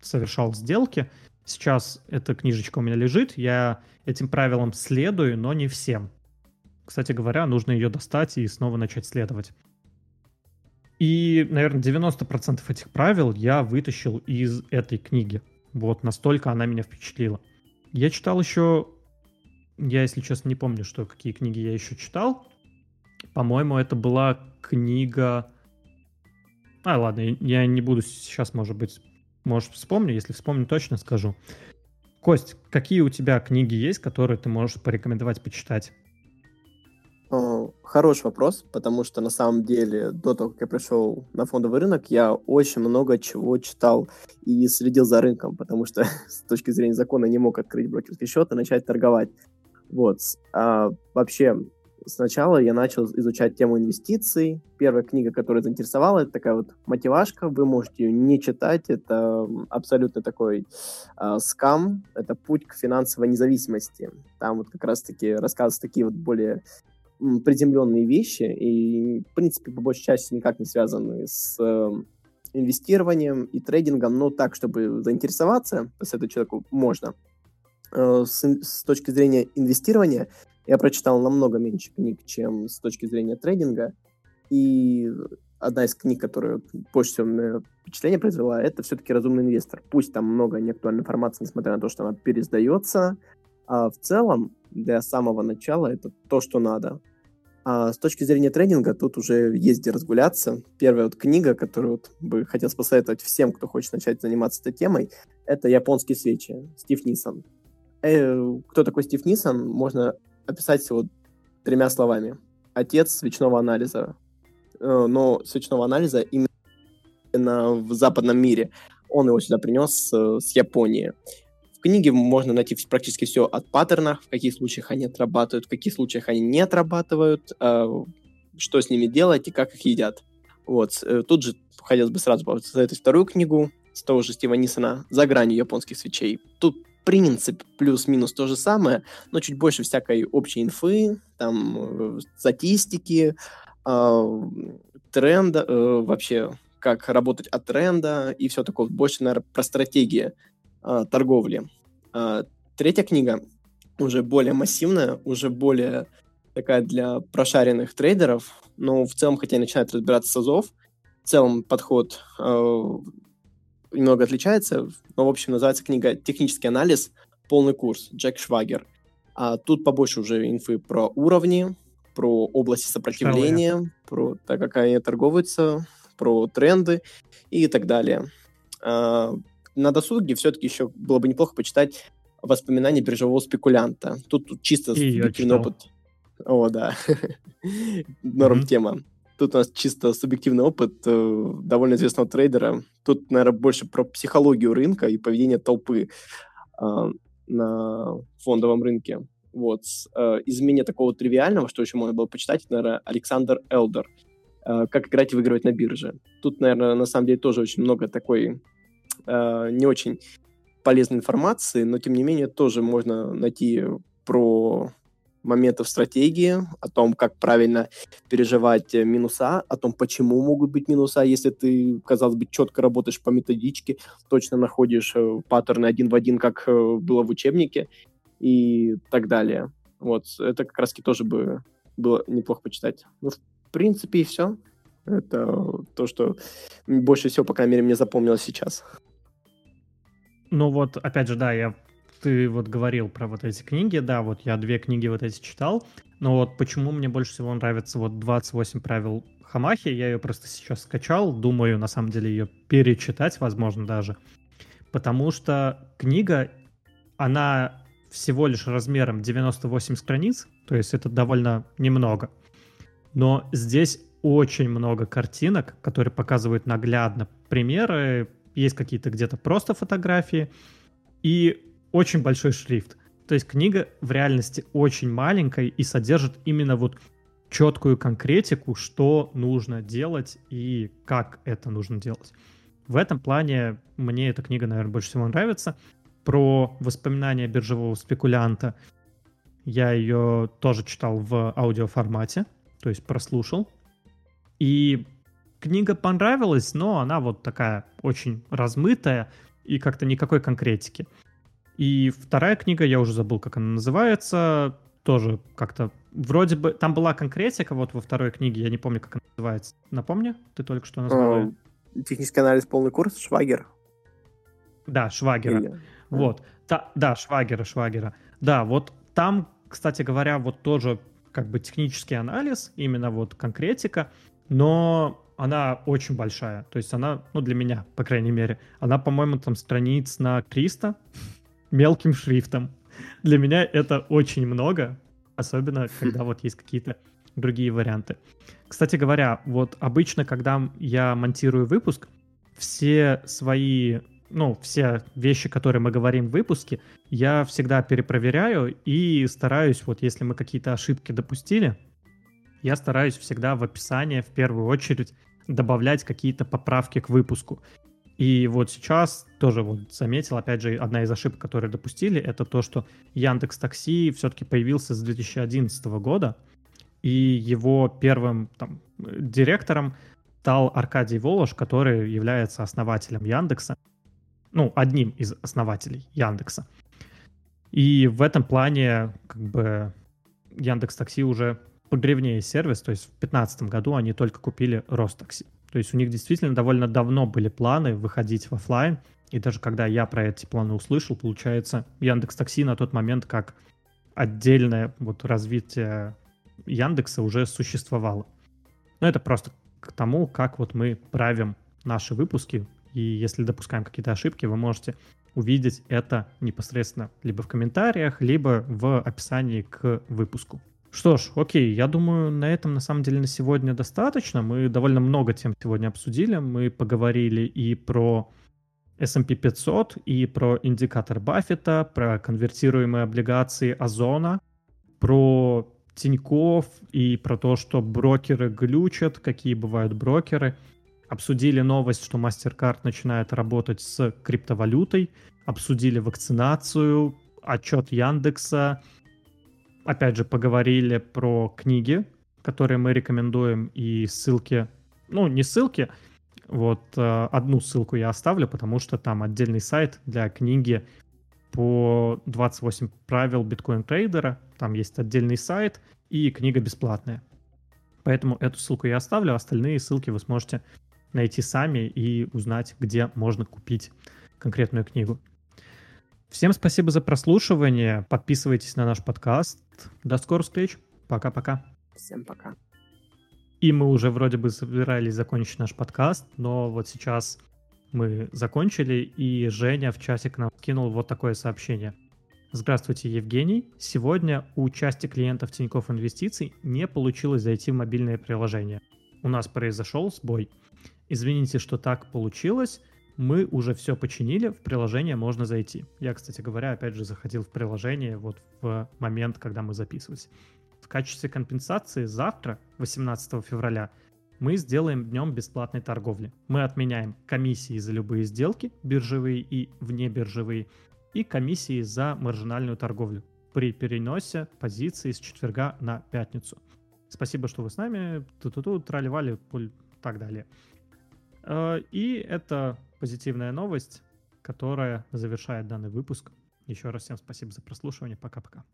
совершал сделки. Сейчас эта книжечка у меня лежит, я этим правилам следую, но не всем. Кстати говоря, нужно ее достать и снова начать следовать. И, наверное, 90% этих правил я вытащил из этой книги. Вот настолько она меня впечатлила. Я читал еще я, если честно, не помню, что какие книги я еще читал. По-моему, это была книга... А, ладно, я не буду сейчас, может быть, может, вспомню. Если вспомню, точно скажу. Кость, какие у тебя книги есть, которые ты можешь порекомендовать почитать? Хороший вопрос, потому что на самом деле до того, как я пришел на фондовый рынок, я очень много чего читал и следил за рынком, потому что [laughs] с точки зрения закона не мог открыть брокерский счет и начать торговать. Вот. А, вообще, сначала я начал изучать тему инвестиций. Первая книга, которая заинтересовала, это такая вот мотивашка. Вы можете ее не читать. Это абсолютно такой э, скам. Это путь к финансовой независимости. Там вот как раз-таки рассказываются такие вот более приземленные вещи и, в принципе, по большей части никак не связаны с э, инвестированием и трейдингом, но так, чтобы заинтересоваться, с этого человеку можно. Э, с, с точки зрения инвестирования я прочитал намного меньше книг, чем с точки зрения трейдинга. И одна из книг, которая больше всего мне впечатление произвела, это все-таки «Разумный инвестор». Пусть там много неактуальной информации, несмотря на то, что она пересдается, а в целом для самого начала это то, что надо. А с точки зрения тренинга тут уже есть где разгуляться. Первая вот книга, которую вот бы хотел посоветовать всем, кто хочет начать заниматься этой темой, это «Японские свечи» Стив Нисон. Э, кто такой Стив Нисон, можно описать всего тремя словами. Отец свечного анализа. Э, но свечного анализа именно в западном мире. Он его сюда принес э, с Японии. В книге можно найти практически все от паттернов, в каких случаях они отрабатывают, в каких случаях они не отрабатывают, э, что с ними делать и как их едят. Вот. Тут же хотелось бы сразу посоветовать вторую книгу с того же Стива Нисона «За гранью японских свечей». Тут принцип плюс-минус то же самое, но чуть больше всякой общей инфы, там, статистики, э, тренда, э, вообще, как работать от тренда и все такое. Больше, наверное, про стратегии э, торговли. Э, третья книга уже более массивная, уже более такая для прошаренных трейдеров, но в целом, хотя начинает разбираться с АЗОВ, в целом подход э, немного отличается, но, в общем, называется книга «Технический анализ. Полный курс. Джек Швагер». А тут побольше уже инфы про уровни, про области сопротивления, Шалая. про то, как они торговываются, про тренды и так далее. А, на досуге все-таки еще было бы неплохо почитать воспоминания биржевого спекулянта. Тут, тут чисто субъективный опыт. О, да. [laughs] Норм тема. Тут у нас чисто субъективный опыт э, довольно известного трейдера. Тут, наверное, больше про психологию рынка и поведение толпы э, на фондовом рынке. Вот. Э, из менее такого тривиального, что еще можно было почитать, наверное, Александр Элдер. Э, «Как играть и выигрывать на бирже». Тут, наверное, на самом деле тоже очень много такой э, не очень полезной информации, но, тем не менее, тоже можно найти про моментов стратегии, о том, как правильно переживать э, минуса, о том, почему могут быть минуса, если ты, казалось бы, четко работаешь по методичке, точно находишь э, паттерны один в один, как э, было в учебнике и так далее. Вот, это как раз-таки тоже бы было неплохо почитать. Ну, в принципе, и все. Это то, что больше всего, по крайней мере, мне запомнилось сейчас. Ну вот, опять же, да, я ты вот говорил про вот эти книги, да, вот я две книги вот эти читал, но вот почему мне больше всего нравится вот 28 правил Хамахи, я ее просто сейчас скачал, думаю, на самом деле ее перечитать, возможно, даже, потому что книга, она всего лишь размером 98 страниц, то есть это довольно немного, но здесь очень много картинок, которые показывают наглядно примеры, есть какие-то где-то просто фотографии, и очень большой шрифт. То есть книга в реальности очень маленькая и содержит именно вот четкую конкретику, что нужно делать и как это нужно делать. В этом плане мне эта книга, наверное, больше всего нравится. Про воспоминания биржевого спекулянта я ее тоже читал в аудиоформате, то есть прослушал. И книга понравилась, но она вот такая очень размытая и как-то никакой конкретики. И вторая книга, я уже забыл, как она называется, тоже как-то вроде бы... Там была конкретика вот во второй книге, я не помню, как она называется. Напомни, ты только что назвал. Технический анализ полный курс, Швагер. Да, Швагера. Или... Вот. Та, да, Швагера, Швагера. Да, вот там, кстати говоря, вот тоже как бы технический анализ, именно вот конкретика, но она очень большая. То есть она, ну, для меня, по крайней мере, она, по-моему, там страниц на 300, мелким шрифтом. Для меня это очень много, особенно когда вот есть какие-то другие варианты. Кстати говоря, вот обычно, когда я монтирую выпуск, все свои, ну, все вещи, которые мы говорим в выпуске, я всегда перепроверяю и стараюсь, вот если мы какие-то ошибки допустили, я стараюсь всегда в описании в первую очередь добавлять какие-то поправки к выпуску. И вот сейчас тоже вот заметил, опять же, одна из ошибок, которые допустили, это то, что Яндекс Такси все-таки появился с 2011 года, и его первым там, директором стал Аркадий Волош, который является основателем Яндекса, ну, одним из основателей Яндекса. И в этом плане, как бы, Яндекс Такси уже погревнее сервис, то есть в 2015 году они только купили Ростакси. То есть у них действительно довольно давно были планы выходить в офлайн, и даже когда я про эти планы услышал, получается, Яндекс Такси на тот момент как отдельное вот развитие Яндекса уже существовало. Но это просто к тому, как вот мы правим наши выпуски, и если допускаем какие-то ошибки, вы можете увидеть это непосредственно либо в комментариях, либо в описании к выпуску. Что ж, окей, я думаю, на этом на самом деле на сегодня достаточно. Мы довольно много тем сегодня обсудили. Мы поговорили и про S&P 500, и про индикатор Баффета, про конвертируемые облигации Озона, про Тиньков и про то, что брокеры глючат, какие бывают брокеры. Обсудили новость, что MasterCard начинает работать с криптовалютой. Обсудили вакцинацию, отчет Яндекса, опять же, поговорили про книги, которые мы рекомендуем, и ссылки, ну, не ссылки, вот э, одну ссылку я оставлю, потому что там отдельный сайт для книги по 28 правил биткоин-трейдера, там есть отдельный сайт, и книга бесплатная. Поэтому эту ссылку я оставлю, а остальные ссылки вы сможете найти сами и узнать, где можно купить конкретную книгу. Всем спасибо за прослушивание. Подписывайтесь на наш подкаст. До скорых встреч. Пока-пока. Всем пока. И мы уже вроде бы собирались закончить наш подкаст, но вот сейчас мы закончили, и Женя в часик нам кинул вот такое сообщение. Здравствуйте, Евгений. Сегодня у части клиентов Тинькофф Инвестиций не получилось зайти в мобильное приложение. У нас произошел сбой. Извините, что так получилось мы уже все починили, в приложение можно зайти. Я, кстати говоря, опять же заходил в приложение вот в момент, когда мы записывались. В качестве компенсации завтра, 18 февраля, мы сделаем днем бесплатной торговли. Мы отменяем комиссии за любые сделки, биржевые и внебиржевые, и комиссии за маржинальную торговлю при переносе позиции с четверга на пятницу. Спасибо, что вы с нами, ту-ту-ту, трали-вали, так далее. Э, и это позитивная новость, которая завершает данный выпуск. Еще раз всем спасибо за прослушивание. Пока-пока.